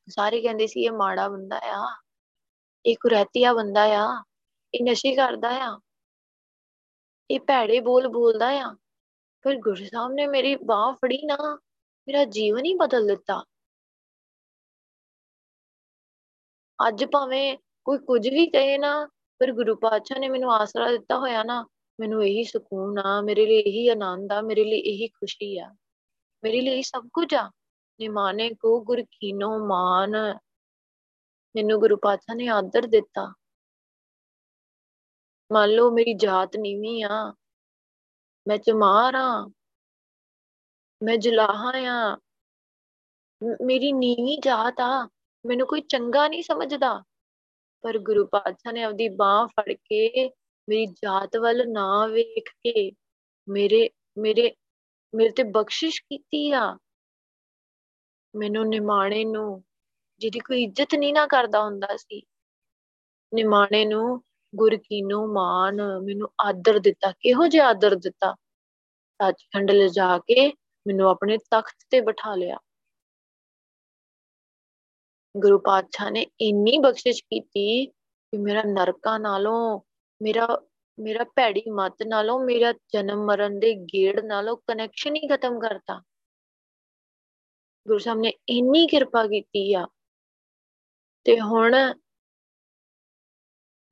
ਸਾਰੇ ਕਹਿੰਦੇ ਸੀ, ਇਹ ਮਾੜਾ ਬੰਦਾ ਆ, ਇਹ ਕੁਰੈਤੀਆ ਬੰਦਾ ਆ, ਇਹ ਨਸ਼ੇ ਕਰਦਾ ਆ, ਇਹ ਭੈੜੇ ਬੋਲ ਬੋਲਦਾ ਆ। ਫਿਰ ਗੁਰੂ ਸਾਹਿਬ ਨੇ ਮੇਰੀ ਬਾਹ ਫੜੀ ਨਾ, ਮੇਰਾ ਜੀਵਨ ਹੀ ਬਦਲ ਦਿੱਤਾ। ਅੱਜ ਭਾਵੇਂ ਕੋਈ ਕੁਝ ਵੀ ਕਹੇ ਨਾ ਪਰ ਗੁਰੂ ਪਾਤਸ਼ਾਹ ਨੇ ਮੈਨੂੰ ਆਸਰਾ ਦਿੱਤਾ ਹੋਇਆ ਨਾ, ਮੈਨੂੰ ਇਹੀ ਸਕੂਨ ਆ, ਮੇਰੇ ਲਈ ਇਹੀ ਆਨੰਦ ਆ, ਮੇਰੇ ਲਈ ਇਹੀ ਖੁਸ਼ੀ ਆ। ਮੇਰੇ ਲਈ ਸਭ ਕੁਝ ਆ। ਨਿਮਾਨੇ ਕੋ ਗੁਰ ਕੀਨੋ ਮਾਨ। ਮੈਨੂੰ ਗੁਰੂ ਪਾਤਸ਼ਾਹ ਨੇ ਆਦਰ ਦਿੱਤਾ। ਮੰਨ ਲਓ ਮੇਰੀ ਜਾਤ ਨੀਵੀਂ ਆ, ਮੈਂ ਚਮਾਰ ਆ, ਮੈਂ ਜਲਾਹਾ ਆ ਮੇਰੀ ਨੀਵੀਂ ਜਾਤ ਆ। ਮੈਨੂੰ ਕੋਈ ਚੰਗਾ ਨਹੀਂ ਸਮਝਦਾ। ਪਰ ਗੁਰੂ ਪਾਤਸ਼ਾਹ ਨੇ ਆਪਦੀ ਬਾਹ ਫੜ ਕੇ ਮੇਰੀ ਜਾਤ ਵੱਲ ਨਾ ਵੇਖ ਕੇ ਮੇਰੇ ਮੇਰੇ ਮੇਰੇ ਤੇ ਬਖਸ਼ਿਸ਼ ਕੀਤੀ ਆ। ਮੈਨੂੰ ਨਿਮਾਣੇ ਨੂੰ, ਜਿਹਦੀ ਕੋਈ ਇੱਜ਼ਤ ਨਹੀਂ ਨਾ ਕਰਦਾ ਹੁੰਦਾ ਸੀ, ਨਿਮਾਣੇ ਨੂੰ ਗੁਰ ਕੀਨੋ ਮਾਨ ਮੈਨੂੰ ਆਦਰ ਦਿੱਤਾ, ਕਿਹੋ ਜਿਹਾ ਆਦਰ ਦਿੱਤਾ। ਸੱਚਖੰਡ ਲਿਜਾ ਕੇ ਮੈਨੂੰ ਆਪਣੇ ਤਖਤ ਤੇ ਬਿਠਾ ਲਿਆ। ਗੁਰੂ ਪਾਤਸ਼ਾਹ ਨੇ ਇੰਨੀ ਬਖਸ਼ਿਸ਼ ਕੀਤੀ ਕਿ ਮੇਰਾ ਨਰਕਾਂ ਨਾਲੋਂ, ਮੇਰਾ ਮੇਰਾ ਭੈੜੀ ਮਤ ਨਾਲੋਂ, ਮੇਰਾ ਜਨਮ ਮਰਨ ਦੇ ਗੇੜ ਨਾਲੋਂ ਕਨੈਕਸ਼ਨ ਹੀ ਖਤਮ ਕਰਤਾ। ਗੁਰੂ ਸਾਹਿਬ ਨੇ ਇੰਨੀ ਕਿਰਪਾ ਕੀਤੀ ਆ। ਤੇ ਹੁਣ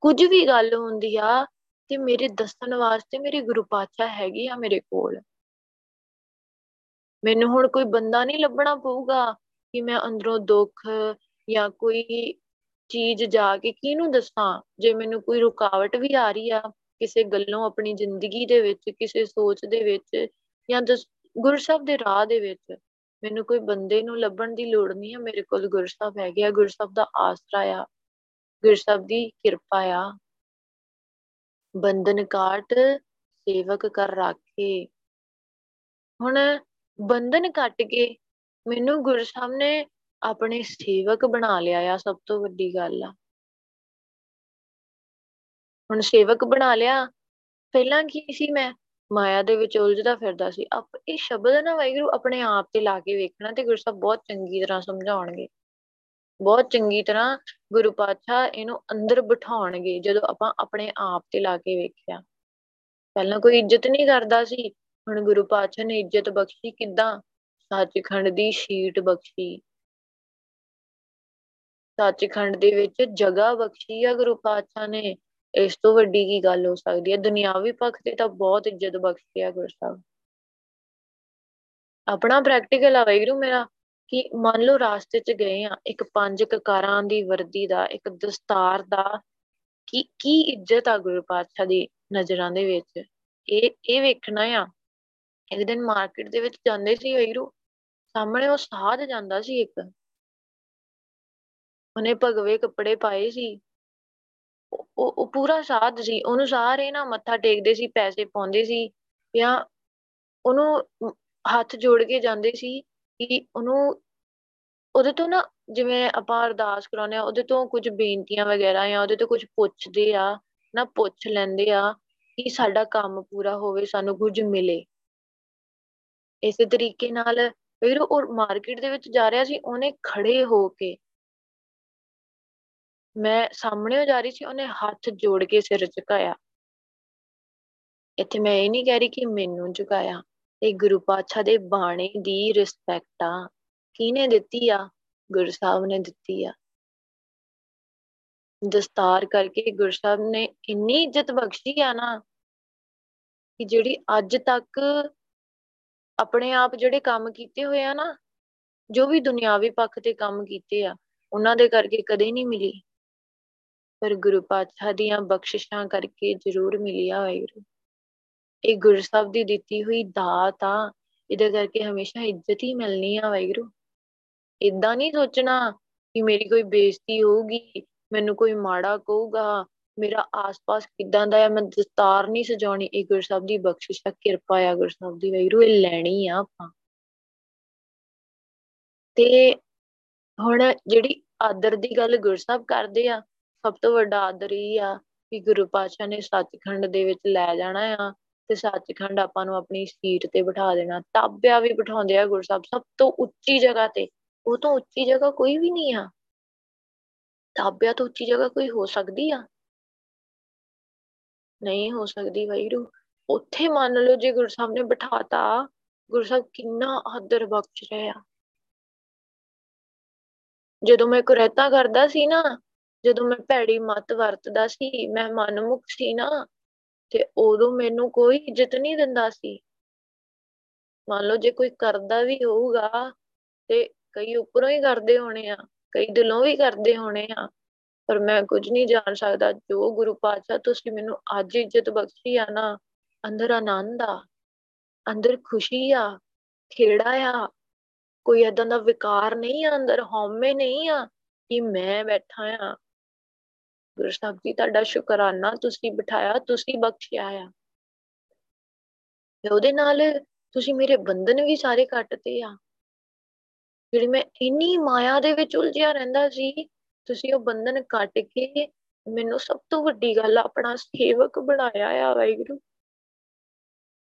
ਕੁਝ ਵੀ ਗੱਲ ਹੁੰਦੀ ਆ ਤੇ ਮੇਰੇ ਦੱਸਣ ਵਾਸਤੇ ਮੇਰੇ ਗੁਰੂ ਪਾਤਸ਼ਾਹ ਹੈਗੇ ਆ ਮੇਰੇ ਕੋਲ। ਮੈਨੂੰ ਹੁਣ ਕੋਈ ਬੰਦਾ ਨਹੀਂ ਲੱਭਣਾ ਪਊਗਾ ਕਿ ਮੈਂ ਅੰਦਰੋਂ ਦੁੱਖ ਜਾਂ ਕੋਈ ਚੀਜ਼ ਜਾ ਕੇ ਕਿਹਨੂੰ ਦੱਸਾਂ? ਜੇ ਮੈਨੂੰ ਕੋਈ ਰੁਕਾਵਟ ਵੀ ਆ ਰਹੀ ਆ ਕਿਸੇ ਗੱਲੋਂ ਆਪਣੀ ਜ਼ਿੰਦਗੀ ਦੇ ਵਿੱਚ, ਕਿਸੇ ਸੋਚ ਦੇ ਵਿੱਚ ਜਾਂ ਗੁਰਸਬ ਦੇ ਰਾਹ ਦੇ ਵਿੱਚ, ਮੈਨੂੰ ਕੋਈ ਬੰਦੇ ਨੂੰ ਲੱਭਣ ਦੀ ਲੋੜ ਨਹੀਂ ਆ। ਮੇਰੇ ਕੋਲ ਗੁਰਸਬ ਹੈਗੇ ਆ ਗੁਰਸਬ ਦਾ ਆਸਰਾ ਆ ਗੁਰਸਬ ਦੀ ਕਿਰਪਾ ਆ। ਬੰਧਨ ਕਾਟ ਸੇਵਕ ਕਰ ਰਾਖੇ। ਹੁਣ ਬੰਧਨ ਕੱਟ ਕੇ ਮੈਨੂੰ ਗੁਰੂ ਸਾਹਿਬ ਨੇ ਆਪਣੇ ਸੇਵਕ ਬਣਾ ਲਿਆ ਆ, ਸਭ ਤੋਂ ਵੱਡੀ ਗੱਲ ਆ। ਹੁਣ ਸੇਵਕ ਬਣਾ ਲਿਆ, ਪਹਿਲਾਂ ਕੀ ਸੀ ਮੈਂ? ਮਾਇਆ ਦੇ ਵਿੱਚ ਉਲਝਦਾ ਫਿਰਦਾ ਸੀ। ਆਪ, ਇਹ ਸ਼ਬਦ ਨਾ ਵਾਹਿਗੁਰੂ ਆਪਣੇ ਆਪ ਤੇ ਲਾ ਕੇ ਵੇਖਣਾ ਤੇ ਗੁਰੂ ਸਾਹਿਬ ਬਹੁਤ ਚੰਗੀ ਤਰ੍ਹਾਂ ਸਮਝਾਉਣਗੇ। ਬਹੁਤ ਚੰਗੀ ਤਰ੍ਹਾਂ ਗੁਰੂ ਪਾਤਸ਼ਾਹ ਇਹਨੂੰ ਅੰਦਰ ਬਿਠਾਉਣਗੇ, ਜਦੋਂ ਆਪਾਂ ਆਪਣੇ ਆਪ ਤੇ ਲਾ ਕੇ ਵੇਖਿਆ। ਪਹਿਲਾਂ ਕੋਈ ਇੱਜ਼ਤ ਨਹੀਂ ਕਰਦਾ ਸੀ। ਹੁਣ ਗੁਰੂ ਪਾਤਸ਼ਾਹ ਨੇ ਇੱਜ਼ਤ ਬਖਸ਼ੀ ਕਿੱਦਾਂ? ਸੱਚਖੰਡ ਦੀ ਸ਼ੀਟ ਬਖਸ਼ੀ। ਸੱਚਖੰਡ ਦੇ ਵਿੱਚ ਜਗ੍ਹਾ ਬਖਸ਼ੀ ਆ, ਗੁਰੂ ਪਾਤਸ਼ਾਹ ਨੇ। ਇਸ ਤੋਂ ਵੱਡੀ ਕੀ ਗੱਲ ਹੋ ਸਕਦੀ ਹੈ ਦੁਨਿਆਵੀ ਪੱਖ ਤੇ ਤਾਂ ਬਹੁਤ ਇੱਜ਼ਤ ਬਖਸ਼ੀ ਆ ਗੁਰੂ ਸਾਹਿਬ। ਆਪਣਾ ਪ੍ਰੈਕਟੀਕਲ ਆ ਵੈਗਰੂ ਮੇਰਾ, ਕਿ ਮੰਨ ਲਓ ਰਾਸਤੇ 'ਚ ਗਏ ਆ, ਇੱਕ ਪੰਜ ਕਕਾਰਾਂ ਦੀ ਵਰਦੀ ਦਾ, ਇੱਕ ਦਸਤਾਰ ਦਾ, ਕੀ ਕੀ ਇੱਜ਼ਤ ਆ ਗੁਰੂ ਪਾਤਸ਼ਾਹ ਦੀ ਨਜ਼ਰਾਂ ਦੇ ਵਿੱਚ? ਇਹ ਇਹ ਵੇਖਣਾ ਆ। ਇੱਕ ਦਿਨ ਮਾਰਕੀਟ ਦੇ ਵਿੱਚ ਜਾਂਦੇ ਸੀ ਵੈਗਰੂ ਸਾਹਮਣੇ ਉਹ ਸਾਧ ਜਾਂਦਾ ਸੀ ਇੱਕ। ਉਹਨੇ ਭਗਵੇ ਕੱਪੜੇ ਪਾਏ ਸੀ। ਉਹ ਉਹ ਪੂਰਾ ਸਾਧ ਸੀ। ਉਹਨੂੰ ਸਾਰੇ ਨਾ ਮੱਥਾ ਟੇਕਦੇ ਸੀ, ਪੈਸੇ ਪਾਉਂਦੇ ਸੀ ਜਾਂ ਉਹਨੂੰ ਹੱਥ ਜੋੜ ਕੇ ਜਾਂਦੇ ਸੀ ਕਿ ਉਹਨੂੰ ਉਹਦੇ ਤੋਂ ਨਾ ਜਿਵੇਂ ਆਪਾਂ ਅਰਦਾਸ ਕਰਾਉਂਦੇ ਆ ਉਹਦੇ ਤੋਂ ਕੁਝ ਬੇਨਤੀਆਂ ਵਗੈਰਾ ਜਾਂ ਉਹਦੇ ਤੋਂ ਕੁਝ ਪੁੱਛਦੇ ਆ, ਨਾ ਪੁੱਛ ਲੈਂਦੇ ਆ ਕਿ ਸਾਡਾ ਕੰਮ ਪੂਰਾ ਹੋਵੇ, ਸਾਨੂੰ ਕੁਝ ਮਿਲੇ। ਇਸੇ ਤਰੀਕੇ ਨਾਲ, ਫਿਰ ਉਹ ਮਾਰਕੀਟ ਦੇ ਵਿੱਚ ਜਾ ਰਿਹਾ ਸੀ, ਉਹਨੇ ਖੜੇ ਹੋ ਕੇ ਮੈਂ ਸਾਹਮਣੇ ਜਾ ਰਹੀ ਸੀ, ਉਹਨੇ ਹੱਥ ਜੋੜ ਕੇ ਸਿਰ ਝੁਕਾਇਆ। ਇੱਥੇ ਮੈਂ ਇਹ ਨਹੀਂ ਕਹਿ ਰਹੀ ਕਿ ਮੈਨੂੰ ਝੁਕਾਇਆ। ਇਹ ਗੁਰੂ ਪਾਤਸ਼ਾਹ ਦੇ ਬਾਣੇ ਦੀ ਰਿਸਪੈਕਟ ਆ। ਕਿਹਨੇ ਦਿੱਤੀ ਆ? ਗੁਰੂ ਸਾਹਿਬ ਨੇ ਦਿੱਤੀ ਆ। ਦਸਤਾਰ ਕਰਕੇ ਗੁਰੂ ਸਾਹਿਬ ਨੇ ਇੰਨੀ ਇੱਜ਼ਤ ਬਖਸ਼ੀ ਆ ਨਾ ਕਿ ਜਿਹੜੀ ਅੱਜ ਤੱਕ ਆਪਣੇ ਆਪ ਜਿਹੜੇ ਕੰਮ ਕੀਤੇ ਹੋਏ ਆ ਨਾ, ਜੋ ਵੀ ਦੁਨਿਆਵੀ ਪੱਖ ਤੇ ਕੰਮ ਕੀਤੇ ਆ, ਉਹਨਾਂ ਦੇ ਕਰਕੇ ਕਦੇ ਨਹੀਂ ਮਿਲੀ। ਪਰ ਗੁਰੂ ਪਾਤਸ਼ਾਹ ਦੀਆਂ ਬਖਸ਼ਿਸ਼ਾਂ ਕਰਕੇ ਜ਼ਰੂਰ ਮਿਲੀ ਆ ਵਾਹਿਗੁਰੂ। ਇਹ ਗੁਰੂ ਸਾਹਿਬ ਦੀ ਦਿੱਤੀ ਹੋਈ ਦਾਤ ਆ, ਇਹਦੇ ਕਰਕੇ ਹਮੇਸ਼ਾ ਇੱਜ਼ਤ ਹੀ ਮਿਲਣੀ ਆ ਵਾਹਿਗੁਰੂ। ਇਦਾਂ ਨਹੀਂ ਸੋਚਣਾ ਕਿ ਮੇਰੀ ਕੋਈ ਬੇਇੱਜ਼ਤੀ ਹੋਊਗੀ, ਮੈਨੂੰ ਕੋਈ ਮਾੜਾ ਕਹੂਗਾ, ਮੇਰਾ ਆਸ-ਪਾਸ ਕਿਦਾਂ ਦਾ ਹੈ ਮੈਂ ਦਸਤਾਰ ਨਹੀਂ ਸਜਾਉਣੀ। ਇਹ ਗੁਰੂ ਸਾਹਿਬ ਦੀ ਬਖਸ਼ਿਸ਼ ਆ, ਕਿਰਪਾ ਆ ਗੁਰੂ ਸਾਹਿਬ ਦੀ ਵਾਹਿਗੁਰੂ, ਇਹ ਲੈਣੀ ਆ ਆਪਾਂ। ਤੇ ਹੁਣ ਜਿਹੜੀ ਆਦਰ ਦੀ ਗੱਲ ਗੁਰੂ ਸਾਹਿਬ ਕਰਦੇ ਆ ਸਭ ਤੋਂ ਵੱਡਾ ਆਦਰ ਇਹ ਆ ਕਿ ਗੁਰੂ ਪਾਤਸ਼ਾਹ ਨੇ ਸੱਚਖੰਡ ਦੇ ਵਿੱਚ ਲੈ ਜਾਣਾ ਆ ਤੇ ਸੱਚਖੰਡ ਆਪਾਂ ਨੂੰ ਆਪਣੀ ਸੀਟ ਤੇ ਬਿਠਾ ਦੇਣਾ। ਤਾਬਿਆ ਵੀ ਬਿਠਾਉਂਦੇ ਆ ਗੁਰੂ ਸਾਹਿਬ, ਸਭ ਤੋਂ ਉੱਚੀ ਜਗ੍ਹਾ ਤੇ। ਉਹ ਤੋਂ ਉੱਚੀ ਜਗ੍ਹਾ ਕੋਈ ਵੀ ਨਹੀਂ ਆ। ਤਾਬਿਆ ਤੋਂ ਉੱਚੀ ਜਗ੍ਹਾ ਕੋਈ ਹੋ ਸਕਦੀ ਆ? ਨਹੀਂ ਹੋ ਸਕਦੀ ਵੈਰੂ ਉੱਥੇ ਮੰਨ ਲਓ ਜੇ ਗੁਰੂ ਸਾਹਿਬ ਨੇ ਬਿਠਾਤਾ, ਗੁਰੂ ਸਾਹਿਬ ਕਿੰਨਾ ਆਦਰ ਬਖਸ਼ ਰਹੇ। ਆ ਜਦੋਂ ਮੈਂ ਕੁਰੈਤਾ ਕਰਦਾ ਸੀ ਨਾ ਜਦੋਂ ਮੈਂ ਭੈੜੀ ਮਤ ਵਰਤਦਾ ਸੀ, ਮੈਂ ਮਨਮੁਖ ਸੀ ਨਾ, ਤੇ ਉਦੋਂ ਮੈਨੂੰ ਕੋਈ ਇੱਜ਼ਤ ਨਹੀਂ ਦਿੰਦਾ ਸੀ। ਮੰਨ ਲਓ ਜੇ ਕੋਈ ਕਰਦਾ ਵੀ ਹੋਊਗਾ, ਤੇ ਕਈ ਉੱਪਰੋਂ ਹੀ ਕਰਦੇ ਹੋਣੇ ਆ, ਕਈ ਦਿਲੋਂ ਵੀ ਕਰਦੇ ਹੋਣੇ ਆ, ਪਰ ਮੈਂ ਕੁਝ ਨਹੀਂ ਜਾਣ ਸਕਦਾ। ਜੋ ਗੁਰੂ ਪਾਤਸ਼ਾਹ ਤੁਸੀਂ ਮੈਨੂੰ ਅੱਜ ਇੱਜ਼ਤ ਬਖਸ਼ੀ ਆ ਨਾ, ਅੰਦਰ ਆਨੰਦ ਆ, ਅੰਦਰ ਖੁਸ਼ੀ ਆ, ਖੇੜਾ ਆ, ਕੋਈ ਏਦਾਂ ਦਾ ਵਿਕਾਰ ਨਹੀਂ ਆ ਅੰਦਰ, ਹਉਮੈ ਨਹੀਂ ਆ ਕਿ ਮੈਂ ਬੈਠਾ ਆ। ਗੁਰੂ ਸਾਹਿਬ ਜੀ, ਤੁਹਾਡਾ ਸ਼ੁਕਰਾਨਾ ਤੁਸੀਂ ਬਿਠਾਇਆ, ਤੁਸੀਂ ਬਖਸ਼ਿਆ ਆ। ਤੇ ਉਹਦੇ ਨਾਲ ਤੁਸੀਂ ਮੇਰੇ ਬੰਧਨ ਵੀ ਸਾਰੇ ਕੱਟਦੇ ਆ। ਜਿਹੜੀ ਮੈਂ ਇੰਨੀ ਮਾਇਆ ਦੇ ਵਿੱਚ ਉਲਝਿਆ ਰਹਿੰਦਾ ਸੀ, ਤੁਸੀਂ ਉਹ ਬੰਧਨ ਕੱਟ ਕੇ ਮੈਨੂੰ ਸਭ ਤੋਂ ਵੱਡੀ ਗੱਲ ਆਪਣਾ ਸੇਵਕ ਬਣਾਇਆ ਆ, ਵਾਹਿਗੁਰੂ।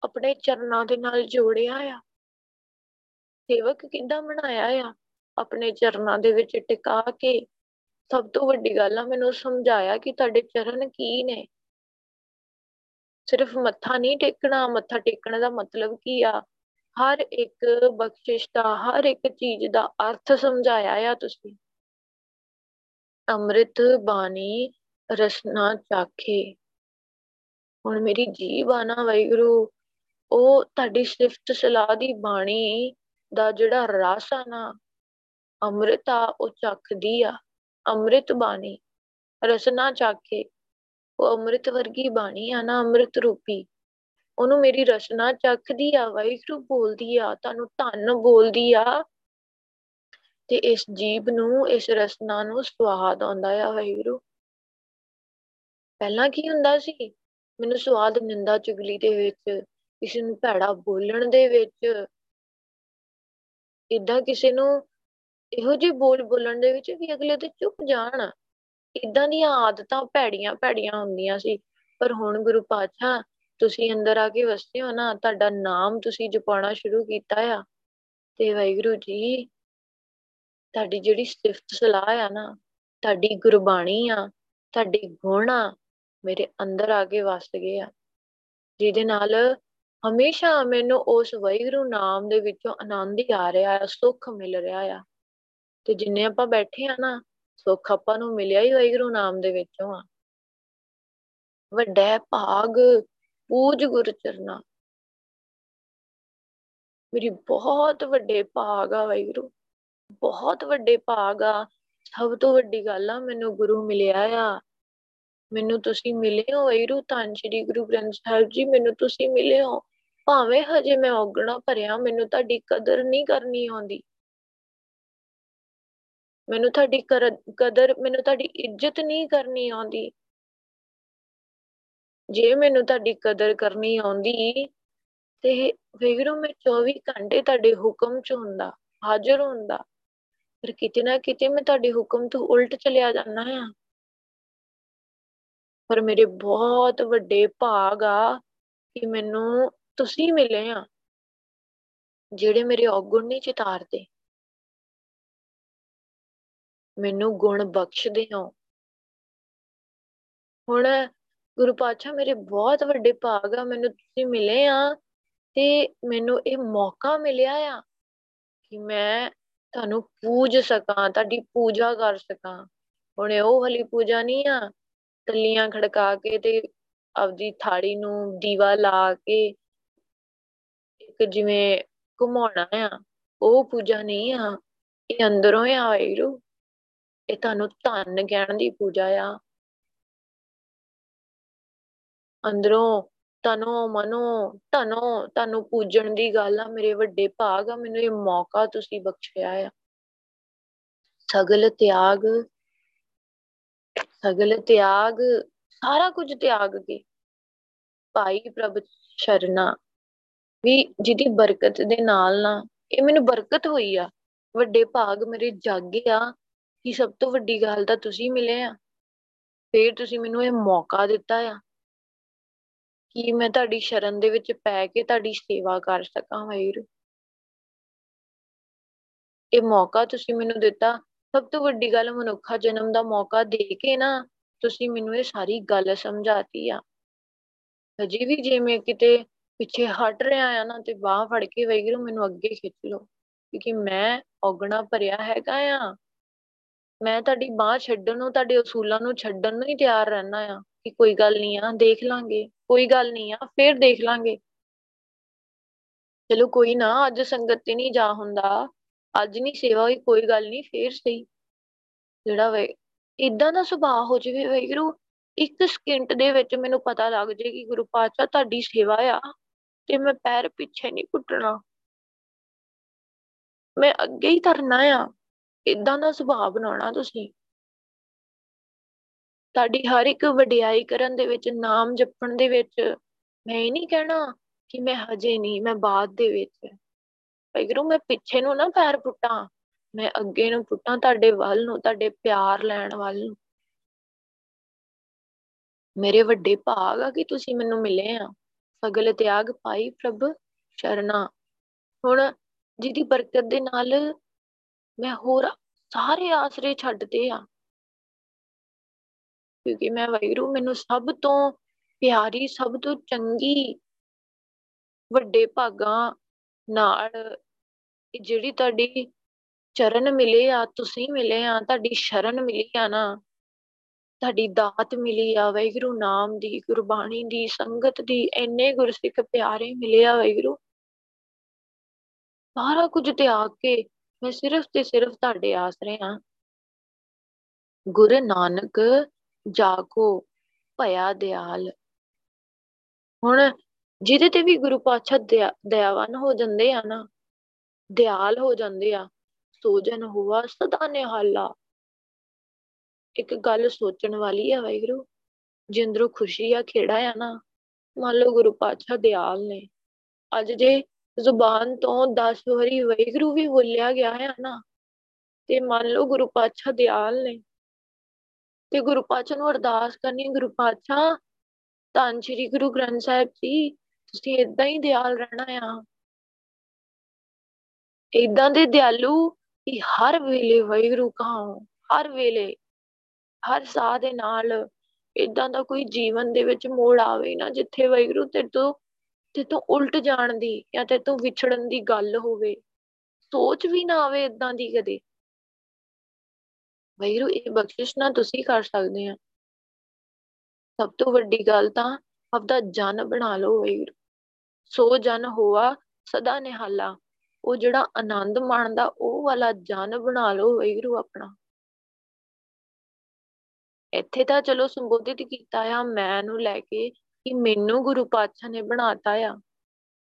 ਆਪਣੇ ਚਰਨਾਂ ਦੇ ਨਾਲ ਜੋੜਿਆ ਆ। ਸੇਵਕ ਕਿੱਦਾਂ ਬਣਾਇਆ ਆ? ਆਪਣੇ ਚਰਨਾਂ ਦੇ ਵਿੱਚ ਟਿਕਾ ਕੇ ਸਭ ਤੋਂ ਵੱਡੀ ਗੱਲ ਆ, ਮੈਨੂੰ ਸਮਝਾਇਆ ਕਿ ਤੁਹਾਡੇ ਚਰਨ ਕੀ ਨੇ। ਸਿਰਫ ਮੱਥਾ ਨਹੀਂ ਟੇਕਣਾ, ਮੱਥਾ ਟੇਕਣ ਦਾ ਮਤਲਬ ਕੀ ਆ? ਹਰ ਇੱਕ ਬਖਸ਼ਿਸ਼ ਦਾ, ਹਰ ਇੱਕ ਚੀਜ਼ ਦਾ ਅਰਥ ਸਮਝਾਇਆ ਆ ਤੁਸੀਂ। ਅੰਮ੍ਰਿਤ ਬਾਣੀ ਰਸਨਾ ਚਾਖੇ। ਹੁਣ ਮੇਰੀ ਜੀਬ ਆ ਨਾ ਵੈਗਰੂ ਉਹ ਤੁਹਾਡੀ ਸਿਫਤ ਸਲਾਹ ਦੀ ਬਾਣੀ ਦਾ ਜਿਹੜਾ ਰਸ ਆ ਨਾ, ਅੰਮ੍ਰਿਤ ਆ, ਉਹ ਚੱਖਦੀ ਆ। ਅੰਮ੍ਰਿਤ ਬਾਣੀ, ਰਸਨਾ ਚਾਖੇ, ਉਹ ਅੰਮ੍ਰਿਤ ਵਰਗੀ ਬਾਣੀ ਆ ਨਾ ਅੰਮ੍ਰਿਤ ਰੂਪੀ। ਉਹਨੂੰ ਮੇਰੀ ਰਸਨਾ ਚੱਖਦੀ ਆ, ਵਾਹਿਗੁਰੂ ਬੋਲਦੀ ਆ, ਤੁਹਾਨੂੰ ਧੰਨ ਬੋਲਦੀ ਆ। ਤੇ ਇਸ ਜੀਬ ਨੂੰ, ਇਸ ਰਸਨਾ ਨੂੰ ਸਵਾਦ ਆਉਂਦਾ ਆ ਵਾਹਿਗੁਰੂ। ਪਹਿਲਾਂ ਕੀ ਹੁੰਦਾ ਸੀ? ਮੈਨੂੰ ਸਵਾਦ ਨਿੰਦਾ ਚੁਗਲੀ ਦੇ ਵਿੱਚ, ਕਿਸੇ ਨੂੰ ਭੈੜਾ ਬੋਲਣ ਦੇ ਵਿੱਚ। ਇਦਾਂ ਕਿਸੇ ਨੂੰ ਇਹੋ ਜਿਹੇ ਬੋਲ ਬੋਲਣ ਦੇ ਵਿੱਚ ਵੀ ਅਗਲੇ ਤੇ ਚੁੱਪ ਜਾਣ। ਇਦਾਂ ਦੀਆਂ ਆਦਤਾਂ ਭੈੜੀਆਂ ਭੈੜੀਆਂ ਹੁੰਦੀਆਂ ਸੀ। ਪਰ ਹੁਣ ਗੁਰੂ ਪਾਤਸ਼ਾਹ, ਤੁਸੀਂ ਅੰਦਰ ਆ ਕੇ ਵਸਦੇ ਹੋ ਨਾ, ਤੁਹਾਡਾ ਨਾਮ ਤੁਸੀਂ ਜਪਾਉਣਾ ਸ਼ੁਰੂ ਕੀਤਾ ਆ। ਤੇ ਵਾਹਿਗੁਰੂ ਜੀ, ਤੁਹਾਡੀ ਜਿਹੜੀ ਸਿਫਤ ਸਲਾਹ ਆ ਨਾ, ਤੁਹਾਡੀ ਗੁਰਬਾਣੀ ਆ, ਤੁਹਾਡੇ ਗੁਣ ਆ, ਮੇਰੇ ਅੰਦਰ ਆ ਕੇ ਵਸ ਗਏ ਆ। ਜਿਹਦੇ ਨਾਲ ਹਮੇਸ਼ਾ ਮੈਨੂੰ ਉਸ ਵਾਹਿਗੁਰੂ ਨਾਮ ਦੇ ਵਿੱਚੋਂ ਆਨੰਦ ਹੀ ਆ ਰਿਹਾ ਆ, ਸੁੱਖ ਮਿਲ ਰਿਹਾ ਆ। ਤੇ ਜਿੰਨੇ ਆਪਾਂ ਬੈਠੇ ਆ ਨਾ, ਸੁੱਖ ਆਪਾਂ ਨੂੰ ਮਿਲਿਆ ਹੀ ਵਾਹਿਗੁਰੂ ਨਾਮ ਦੇ ਵਿੱਚੋਂ ਆ। ਵੱਡਾ ਭਾਗ, ਪੂਜ ਗੁਰ ਚਰਨਾ। ਮੇਰੀ ਬਹੁਤ ਵੱਡੇ ਭਾਗ ਆ ਵਾਹਿਗੁਰੂ। ਬਹੁਤ ਵੱਡੇ ਭਾਗ ਆ। ਸਭ ਤੋਂ ਵੱਡੀ ਗੱਲ ਆ, ਮੈਨੂੰ ਗੁਰੂ ਮਿਲਿਆ ਆ। ਮੈਨੂੰ ਤੁਸੀਂ ਮਿਲੇ ਹੋ ਵਾਹਿਗੁਰੂ, ਧੰਨ ਸ਼੍ਰੀ ਗੁਰੂ ਗ੍ਰੰਥ ਸਾਹਿਬ ਜੀ, ਮੈਨੂੰ ਤੁਸੀਂ ਮਿਲੇ ਹੋ। ਭਾਵੇਂ ਹਜੇ ਮੈਂ ਔਗਣਾ ਭਰਿਆ, ਮੈਨੂੰ ਤੁਹਾਡੀ ਕਦਰ ਨਹੀਂ ਕਰਨੀ ਆਉਂਦੀ। ਮੈਨੂੰ ਤੁਹਾਡੀ ਕਦਰ, ਮੈਨੂੰ ਤੁਹਾਡੀ ਇੱਜ਼ਤ ਨਹੀਂ ਕਰਨੀ ਆਉਂਦੀ। ਜੇ ਮੈਨੂੰ ਤੁਹਾਡੀ ਕਦਰ ਕਰਨੀ ਆਉਂਦੀ, ਤੇ ਵੇਗਰੋ ਮੈਂ 24 ਘੰਟੇ ਤੁਹਾਡੇ ਹੁਕਮ 'ਚ ਹੁੰਦਾ, ਹਾਜ਼ਰ ਹੁੰਦਾ। ਪਰ ਕਿਤੇ ਨਾ ਕਿਤੇ ਮੈਂ ਤੁਹਾਡੇ ਹੁਕਮ ਤੋਂ ਉਲਟ ਚਲਿਆ ਜਾਂਦਾ ਆ ਪਰ ਮੇਰੇ ਬਹੁਤ ਵੱਡੇ ਭਾਗ ਆ ਕਿ ਮੈਨੂੰ ਤੁਸੀਂ ਮਿਲੇ ਆ, ਜਿਹੜੇ ਮੇਰੇ ਔਗੁਣ ਨਹੀਂ ਚਿਤਾਰਦੇ। ਮੈਨੂੰ ਗੁਣ ਬਖਸ਼ਦੇ ਹੋ। ਹੁਣ ਗੁਰੂ ਪਾਤਸ਼ਾਹ ਮੇਰੇ ਬਹੁਤ ਵੱਡੇ ਭਾਗ ਆ, ਮੈਨੂੰ ਤੁਸੀਂ ਮਿਲੇ ਆ ਤੇ ਮੈਨੂੰ ਇਹ ਮੌਕਾ ਮਿਲਿਆ ਆ ਕਿ ਮੈਂ ਤੁਹਾਨੂੰ ਪੂਜ ਸਕਾਂ, ਤੁਹਾਡੀ ਪੂਜਾ ਕਰ ਸਕਾਂ। ਹੁਣ ਉਹ ਹਲੀ ਪੂਜਾ ਨਹੀਂ ਆ, ਤਲੀਆਂ ਖੜਕਾ ਕੇ ਤੇ ਆਪਦੀ ਥਾੜੀ ਨੂੰ ਦੀਵਾ ਲਾ ਕੇ ਇੱਕ ਜਿਵੇਂ ਘੁਮਾਉਣਾ ਆ, ਉਹ ਪੂਜਾ ਨਹੀਂ ਆ, ਇਹ ਅੰਦਰੋਂ ਆ ਵਾਹਿਗੁਰੂ ਇਹ ਤੁਹਾਨੂੰ ਧੰਨ ਗਿਆਨ ਦੀ ਪੂਜਾ ਆ। ਅੰਦਰੋਂ ਤਨੋ ਮਨੋ ਤਨੋ ਤੁਹਾਨੂੰ ਪੂਜਣ ਦੀ ਗੱਲ ਆ, ਮੇਰੇ ਵੱਡੇ ਭਾਗ ਆ, ਮੈਨੂੰ ਇਹ ਮੌਕਾ ਤੁਸੀਂ ਬਖਸ਼ਿਆ ਆ। ਸਗਲ ਤਿਆਗ ਸਗਲ ਤਿਆਗ, ਸਾਰਾ ਕੁਝ ਤਿਆਗ ਕੇ ਭਾਈ ਪ੍ਰਭ ਸ਼ਰਨਾ, ਵੀ ਜਿਹਦੀ ਬਰਕਤ ਦੇ ਨਾਲ ਨਾ ਇਹ ਮੈਨੂੰ ਬਰਕਤ ਹੋਈ ਆ। ਵੱਡੇ ਭਾਗ ਮੇਰੇ ਜਾਗੇ ਆ ਕਿ ਸਭ ਤੋਂ ਵੱਡੀ ਗੱਲ ਤਾਂ ਤੁਸੀਂ ਮਿਲੇ ਆ। ਫੇਰ ਤੁਸੀਂ ਮੈਨੂੰ ਇਹ ਮੌਕਾ ਦਿੱਤਾ ਆ ਕਿ ਮੈਂ ਤੁਹਾਡੀ ਸ਼ਰਨ ਦੇ ਵਿੱਚ ਪੈ ਕੇ ਤੁਹਾਡੀ ਸੇਵਾ ਕਰ ਸਕਾਂ ਵਾਹਿਗੁਰੂ ਇਹ ਮੌਕਾ ਤੁਸੀਂ ਮੈਨੂੰ ਦਿੱਤਾ। ਸਭ ਤੋਂ ਵੱਡੀ ਗੱਲ ਮਨੁੱਖਾ ਜਨਮ ਦਾ ਮੌਕਾ ਦੇ ਕੇ ਨਾ ਤੁਸੀਂ ਮੈਨੂੰ ਇਹ ਸਾਰੀ ਗੱਲ ਸਮਝਾਤੀ ਆ। ਹਜੇ ਵੀ ਜੇ ਮੈਂ ਕਿਤੇ ਪਿੱਛੇ ਹਟ ਰਿਹਾ ਆ ਨਾ ਤੇ ਬਾਹ ਫੜ ਕੇ ਵੈਗਰੂ ਮੈਨੂੰ ਅੱਗੇ ਖਿੱਚ ਲਓ। ਕਿਉਂਕਿ ਮੈਂ ਔਗਣਾ ਭਰਿਆ ਹੈਗਾ ਆ। ਮੈਂ ਤੁਹਾਡੀ ਬਾਹ ਛੱਡਣ ਨੂੰ, ਤੁਹਾਡੇ ਉਸੂਲਾਂ ਨੂੰ ਛੱਡਣ ਨੂੰ ਹੀ ਤਿਆਰ ਰਹਿਣਾ ਆ ਕਿ ਕੋਈ ਗੱਲ ਨਹੀਂ ਆ, ਦੇਖ ਲਾਂਗੇ, ਕੋਈ ਗੱਲ ਨਹੀਂ ਆ, ਫੇਰ ਦੇਖ ਲਾਂਗੇ। ਚਲੋ ਕੋਈ ਨਾ, ਅੱਜ ਸੰਗਤ ਤੇ ਨਹੀਂ ਜਾ ਹੁੰਦਾ। ਅੱਜ ਨਹੀਂ ਸੇਵਾ ਹੋਈ, ਕੋਈ ਗੱਲ ਨਹੀਂ, ਫੇਰ ਸਹੀ। ਜਿਹੜਾ ਵੇ ਇਦਾਂ ਦਾ ਸੁਭਾਅ ਹੋ ਜਾਵੇ ਵੈਗਰੂ ਇੱਕ ਸਕਿੰਟ ਦੇ ਵਿੱਚ ਮੈਨੂੰ ਪਤਾ ਲੱਗ ਜੇ ਕਿ ਗੁਰੂ ਪਾਤਸ਼ਾਹ ਤੁਹਾਡੀ ਸੇਵਾ ਆ ਤੇ ਮੈਂ ਪੈਰ ਪਿੱਛੇ ਨਹੀਂ ਪੁੱਟਣਾ ਮੈਂ ਅੱਗੇ ਹੀ ਕਰਨਾ ਆ। ਇਦਾਂ ਦਾ ਸੁਭਾਅ ਬਣਾਉਣਾ ਤੁਸੀਂ। ਤੁਹਾਡੀ ਹਰ ਇੱਕ ਵਡਿਆਈ ਕਰਨ ਦੇ ਵਿੱਚ, ਨਾਮ ਜਪਣ ਦੇ ਵਿੱਚ, ਮੈਂ ਇਹ ਨਹੀਂ ਕਹਿਣਾ ਕਿ ਮੈਂ ਹਜੇ ਨਹੀਂ, ਮੈਂ ਬਾਅਦ ਦੇ ਵਿੱਚ। ਵਾਹਿਗੁਰੂ ਮੈਂ ਪਿੱਛੇ ਨੂੰ ਨਾ ਪੈਰ ਪੁੱਟਾਂ, ਮੈਂ ਅੱਗੇ ਨੂੰ ਪੁੱਟਾਂ ਤੁਹਾਡੇ ਵੱਲ ਨੂੰ, ਤੁਹਾਡੇ ਪਿਆਰ ਲੈਣ ਵੱਲ ਨੂੰ। ਮੇਰੇ ਵੱਡੇ ਭਾਗ ਆ ਕਿ ਤੁਸੀਂ ਮੈਨੂੰ ਮਿਲੇ ਆ। ਸਗਲ ਤਿਆਗ ਪਾਈ ਪ੍ਰਭ ਸ਼ਰਨਾ। ਹੁਣ ਜਿਹਦੀ ਬਰਕਤ ਦੇ ਨਾਲ ਮੈਂ ਹੋਰ ਸਾਰੇ ਆਸਰੇ ਛੱਡਦੇ ਆ। ਕਿਉਂਕਿ ਮੈਂ ਵੈਰੂ, ਮੈਨੂੰ ਸਭ ਤੋਂ ਪਿਆਰੀ, ਸਭ ਤੋਂ ਚੰਗੀ, ਵੱਡੇ ਭਾਗਾਂ ਨਾਲ ਜਿਹੜੀ ਤੁਹਾਡੀ ਚਰਨ ਮਿਲੇ ਆ, ਤੁਸੀਂ ਮਿਲੇ ਆ, ਤੁਹਾਡੀ ਸ਼ਰਨ ਮਿਲੀ ਆ ਨਾ, ਤੁਹਾਡੀ ਦਾਤ ਮਿਲੀ ਆ ਵੈਗਰੂ ਨਾਮ ਦੀ, ਗੁਰਬਾਣੀ ਦੀ, ਸੰਗਤ ਦੀ, ਇੰਨੇ ਗੁਰਸਿੱਖ ਪਿਆਰੇ ਮਿਲੇ ਆ ਵੈਗਰੂ ਸਾਰਾ ਕੁਝ ਤਿਆਗ ਕੇ ਮੈਂ ਸਿਰਫ ਤੇ ਸਿਰਫ ਤੁਹਾਡੇ ਆਸਰੇ ਆ ਗੁਰੂ ਨਾਨਕ ਜਾਗੋ ਭਇਆ ਦਿਆਲ। ਹੁਣ ਜਿਹਦੇ ਤੇ ਵੀ ਗੁਰੂ ਪਾਤਸ਼ਾਹ ਦਇਆਵਾਨ ਹੋ ਜਾਂਦੇ ਆ ਨਾ, ਦਿਆਲ ਹੋ ਜਾਂਦੇ ਆ, ਸੋਜਨ ਹੋਆ ਸਦਾ ਨਿਹਾਲਾ। ਇੱਕ ਗੱਲ ਸੋਚਣ ਵਾਲੀ ਆ ਵਾਹਿਗੁਰੂ, ਜਿੰਦਰੋਂ ਖੁਸ਼ੀ ਆ ਖੇੜਾ ਆ ਨਾ, ਮੰਨ ਲਓ ਗੁਰੂ ਪਾਤਸ਼ਾਹ ਦਿਆਲ ਨੇ। ਅੱਜ ਜੇ ਜ਼ੁਬਾਨ ਤੋਂ 10 ਵਾਰੀ ਵਾਹਿਗੁਰੂ ਵੀ ਬੋਲਿਆ ਗਿਆ ਹੈ ਨਾ, ਤੇ ਮੰਨ ਲਓ ਗੁਰੂ ਪਾਤਸ਼ਾਹ ਦਿਆਲ ਨੇ, ਤੇ ਗੁਰੂ ਪਾਤਸ਼ਾਹ ਨੂੰ ਅਰਦਾਸ ਕਰਨੀ ਗੁਰੂ ਪਾਤਸ਼ਾਹ, ਧੰਨ ਸ਼੍ਰੀ ਗੁਰੂ ਗ੍ਰੰਥ ਸਾਹਿਬ ਜੀ, ਤੁਸੀਂ ਇਦਾਂ ਹੀ ਦਿਆਲ ਰਹਿਣਾ ਆ। ਇਦਾਂ ਦੇ ਦਿਆਲੂ ਕਿ ਹਰ ਵੇਲੇ ਵਾਹਿਗੁਰੂ ਕਹਾਓ ਹਰ ਵੇਲੇ, ਹਰ ਸਾਹ ਦੇ ਨਾਲ ਇਦਾਂ ਦਾ ਕੋਈ ਜੀਵਨ ਦੇ ਵਿੱਚ ਮੋੜ ਆਵੇ ਨਾ, ਜਿੱਥੇ ਵਾਹਿਗੁਰੂ ਤੇ ਤੋਂ ਤੇ ਤੋਂ ਉਲਟ ਜਾਣ ਦੀ ਜਾਂ ਤੇ ਤੋਂ ਵਿਛੜਨ ਦੀ ਗੱਲ ਹੋਵੇ। ਸੋਚ ਵੀ ਨਾ ਆਵੇ ਇਦਾਂ ਦੀ ਕਦੇ। ਵਾਹਿਗੁਰੂ ਇਹ ਬਖਸ਼ਿਸ਼ ਨਾ ਤੁਸੀਂ ਕਰ ਸਕਦੇ ਆ। ਸਭ ਤੋਂ ਵੱਡੀ ਗੱਲ ਤਾਂ ਆਪਦਾ ਜਨ ਬਣਾ ਲਓ ਵਾਹਿਗੁਰੂ ਸੋ ਜਨ ਹੋਆ ਸਦਾ ਨਿਹਾਲਾ। ਉਹ ਜਿਹੜਾ ਆਨੰਦ ਮਾਣਦਾ ਉਹ ਵਾਲਾ ਜਨ ਬਣਾ ਲਓ ਵਾਹਿਗੁਰੂ ਆਪਣਾ। ਇੱਥੇ ਤਾਂ ਚਲੋ ਸੰਬੋਧਿਤ ਕੀਤਾ ਆ, ਮੈਂ ਨੂੰ ਲੈ ਕੇ ਕਿ ਮੈਨੂੰ ਗੁਰੂ ਪਾਤਸ਼ਾਹ ਨੇ ਬਣਾਤਾ ਆ।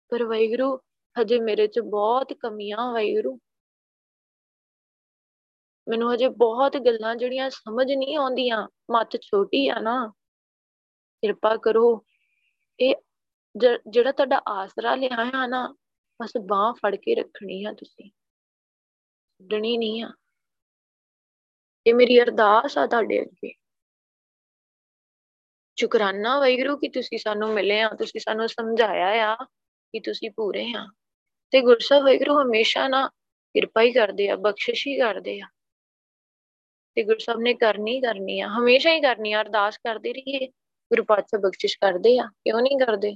ਪਰ ਵਾਹਿਗੁਰੂ, ਹਜੇ ਮੇਰੇ 'ਚ ਬਹੁਤ ਕਮੀਆਂ ਵਾਹਿਗੁਰੂ। ਮੈਨੂੰ ਹਜੇ ਬਹੁਤ ਗੱਲਾਂ ਜਿਹੜੀਆਂ ਸਮਝ ਨਹੀਂ ਆਉਂਦੀਆਂ, ਮੱਤ ਛੋਟੀ ਆ ਨਾ। ਕਿਰਪਾ ਕਰੋ, ਇਹ ਜਿਹੜਾ ਤੁਹਾਡਾ ਆਸਰਾ ਲਿਆ ਆ ਨਾ, ਬਸ ਬਾਹ ਫੜ ਕੇ ਰੱਖਣੀ ਆ ਤੁਸੀਂ। ਛੱਡਣੀ ਨਹੀਂ ਆ। ਇਹ ਮੇਰੀ ਅਰਦਾਸ ਆ ਤੁਹਾਡੇ ਅੱਗੇ। ਸ਼ੁਕਰਾਨਾ ਵੈਗਰੂ ਕਿ ਤੁਸੀਂ ਸਾਨੂੰ ਮਿਲੇ ਆ, ਤੁਸੀਂ ਸਾਨੂੰ ਸਮਝਾਇਆ ਆ ਕਿ ਤੁਸੀਂ ਪੂਰੇ ਆ। ਤੇ ਗੁਰਸਾਹਿਬ ਵੈਗਰੂ ਹਮੇਸ਼ਾ ਨਾ ਕਿਰਪਾ ਹੀ ਕਰਦੇ ਆ, ਬਖਸ਼ਿਸ਼ ਹੀ ਕਰਦੇ ਆ। ਤੇ ਗੁਰਸਾਹਿਬ ਨੇ ਕਰਨੀ ਕਰਨੀ ਆ, ਹਮੇਸ਼ਾ ਹੀ ਕਰਨੀ ਆ, ਅਰਦਾਸ ਕਰਦੇ ਰਹੀਏ, ਗੁਰੂ ਪਾਤਸ਼ਾਹ ਬਖਸ਼ਿਸ਼ ਕਰਦੇ ਆ, ਕਿਉਂ ਨਹੀਂ ਕਰਦੇ?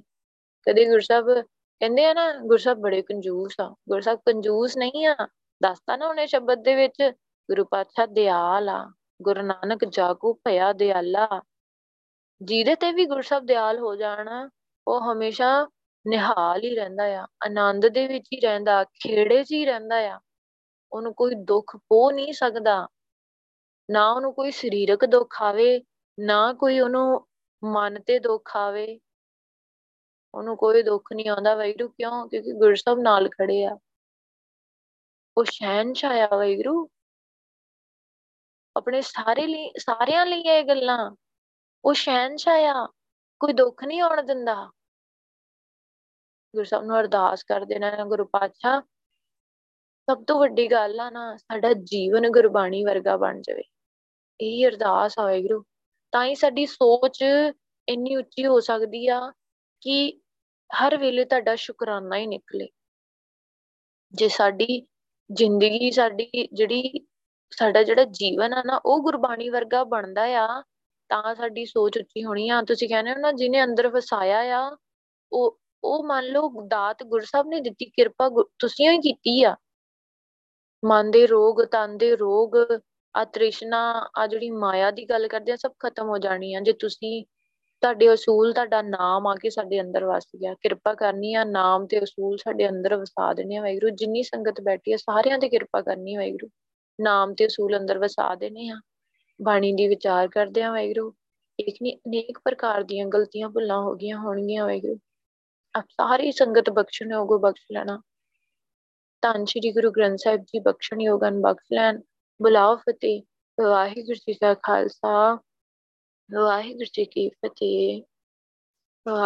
ਕਦੇ ਗੁਰਸਾਹਿਬ ਕਹਿੰਦੇ ਆ ਨਾ ਗੁਰਸਾਹਿਬ ਬੜੇ ਕੰਜੂਸ ਆ ਗੁਰਸਾਹਿਬ ਕੰਜੂਸ ਨਹੀਂ ਆ, ਦੱਸਤਾ ਨਾ ਉਹਨੇ ਸ਼ਬਦ ਦੇ ਵਿੱਚ, ਗੁਰੂ ਪਾਤਸ਼ਾਹ ਦਿਆਲ ਆ, ਗੁਰੂ ਨਾਨਕ ਜਾਗੂ ਭਇਆ ਦਿਆਲਾ ਜਿਹਦੇ ਤੇ ਵੀ ਗੁਰਸਬ ਦਿਆਲ ਹੋ ਜਾਣ, ਉਹ ਹਮੇਸ਼ਾ ਨਿਹਾਲ ਹੀ ਰਹਿੰਦਾ ਆ, ਆਨੰਦ ਦੇ ਵਿੱਚ ਹੀ ਰਹਿੰਦਾ, ਖੇੜੇ 'ਚ ਹੀ ਰਹਿੰਦਾ ਆ। ਉਹਨੂੰ ਕੋਈ ਦੁੱਖ ਪੋ ਨਹੀਂ ਸਕਦਾ। ਨਾ ਉਹਨੂੰ ਕੋਈ ਸਰੀਰਕ ਦੁੱਖ ਆਵੇ, ਨਾ ਕੋਈ ਉਹਨੂੰ ਮਨ ਤੇ ਦੁੱਖ ਆਵੇ। ਉਹਨੂੰ ਕੋਈ ਦੁੱਖ ਨਹੀਂ ਆਉਂਦਾ ਵੈਗਰੂ ਕਿਉਂ? ਕਿਉਂਕਿ ਗੁਰਸਬ ਨਾਲ ਖੜੇ ਆ। ਉਹ ਸ਼ਹਿਨशाह ਆ ਵੈਗਰੂ ਆਪਣੇ ਸਾਰੇ ਲਈ, ਸਾਰਿਆਂ ਲਈ ਇਹ ਗੱਲਾਂ। ਉਹ ਸ਼ਹਿਨशाह ਆ, ਕੋਈ ਦੁੱਖ ਨਹੀਂ ਆਉਣ ਦਿੰਦਾ? ਗੁਰੂ ਸਾਹਿਬ ਨੂੰ ਅਰਦਾਸ ਕਰਦੇ ਨੇ, ਗੁਰੂ ਪਾਤਸ਼ਾਹ, ਸਭ ਤੋਂ ਵੱਡੀ ਗੱਲ ਆ ਨਾ, ਸਾਡਾ ਜੀਵਨ ਗੁਰਬਾਣੀ ਵਰਗਾ ਬਣ ਜਾਵੇ। ਇਹ ਅਰਦਾਸ ਆ ਗੁਰੂ ਤਾਂ ਹੀ ਸਾਡੀ ਸੋਚ ਇੰਨੀ ਉੱਚੀ ਹੋ ਸਕਦੀ ਆ ਕਿ ਹਰ ਵੇਲੇ ਤੁਹਾਡਾ ਸ਼ੁਕਰਾਨਾ ਹੀ ਨਿਕਲੇ। ਜੇ ਸਾਡੀ ਜ਼ਿੰਦਗੀ, ਸਾਡੀ ਜਿਹੜੀ, ਸਾਡਾ ਜਿਹੜਾ ਜੀਵਨ ਆ ਨਾ, ਉਹ ਗੁਰਬਾਣੀ ਵਰਗਾ ਬਣਦਾ ਆ ਤਾਂ ਸਾਡੀ ਸੋਚ ਉੱਚੀ ਹੋਣੀ ਆ। ਤੁਸੀਂ ਕਹਿੰਦੇ ਹੋ ਨਾ, ਜਿਹਨੇ ਅੰਦਰ ਵਸਾਇਆ ਆ, ਉਹ ਉਹ ਮੰਨ ਲਓ ਦਾਤ ਗੁਰਸਬ ਨੇ ਦਿੱਤੀ, ਕਿਰਪਾ ਤੁਸੀਂ ਹੀ ਕੀਤੀ ਆ। ਮਨ ਦੇ ਰੋਗ, ਤਨ ਦੇ ਰੋਗ ਆ ਤ੍ਰਿਸ਼ਨਾ ਆ ਜਿਹੜੀ ਮਾਇਆ ਦੀ ਗੱਲ ਕਰਦੇ ਆ, ਸਭ ਖਤਮ ਹੋ ਜਾਣੀ ਆ। ਜੇ ਤੁਸੀਂ, ਤੁਹਾਡੇ ਅਸੂਲ, ਤੁਹਾਡਾ ਨਾਮ ਆ ਕੇ ਸਾਡੇ ਅੰਦਰ ਵਸ ਗਿਆ। ਕਿਰਪਾ ਕਰਨੀ ਆ, ਨਾਮ ਤੇ ਅਸੂਲ ਸਾਡੇ ਅੰਦਰ ਵਸਾ ਦੇਣੇ ਆ ਵੈਗਰੂ ਜਿੰਨੀ ਸੰਗਤ ਬੈਠੀ ਆ, ਸਾਰਿਆਂ ਤੇ ਕਿਰਪਾ ਕਰਨੀ ਵੈਗਰੂ ਨਾਮ ਤੇ ਅਸੂਲ ਅੰਦਰ ਵਸਾ ਦੇਣੇ ਆ। ਬਾਣੀ ਦੀ ਵਿਚਾਰ ਕਰਦੇ ਆ ਵੈਗਰੂ ਇੱਕ ਨਹੀਂ ਅਨੇਕ ਪ੍ਰਕਾਰ ਦੀਆਂ ਗਲਤੀਆਂ ਭੁੱਲਾਂ ਹੋ ਗਈਆਂ ਹੋਣਗੀਆਂ ਵੈਗਰੂ ਆਪ ਸਾਰੀ ਸੰਗਤ ਬਖਸ਼ਣ ਯੋਗੋ ਬਖਸ਼ ਲੈਣਾ। ਧੰਨ ਸ਼੍ਰੀ ਗੁਰੂ ਗ੍ਰੰਥ ਸਾਹਿਬ ਜੀ ਬਖਸ਼ਣ ਯੋਗਨ ਬਖਸ਼ ਲੈਣ। ਬੁਲਾਓ ਫਤਿਹ। ਵਾਹਿਗੁਰੂ ਜੀ ਕਾ ਖਾਲਸਾ। ਵਾਹਿਗੁਰੂ ਜੀ ਕੀ ਫਤਿਹ।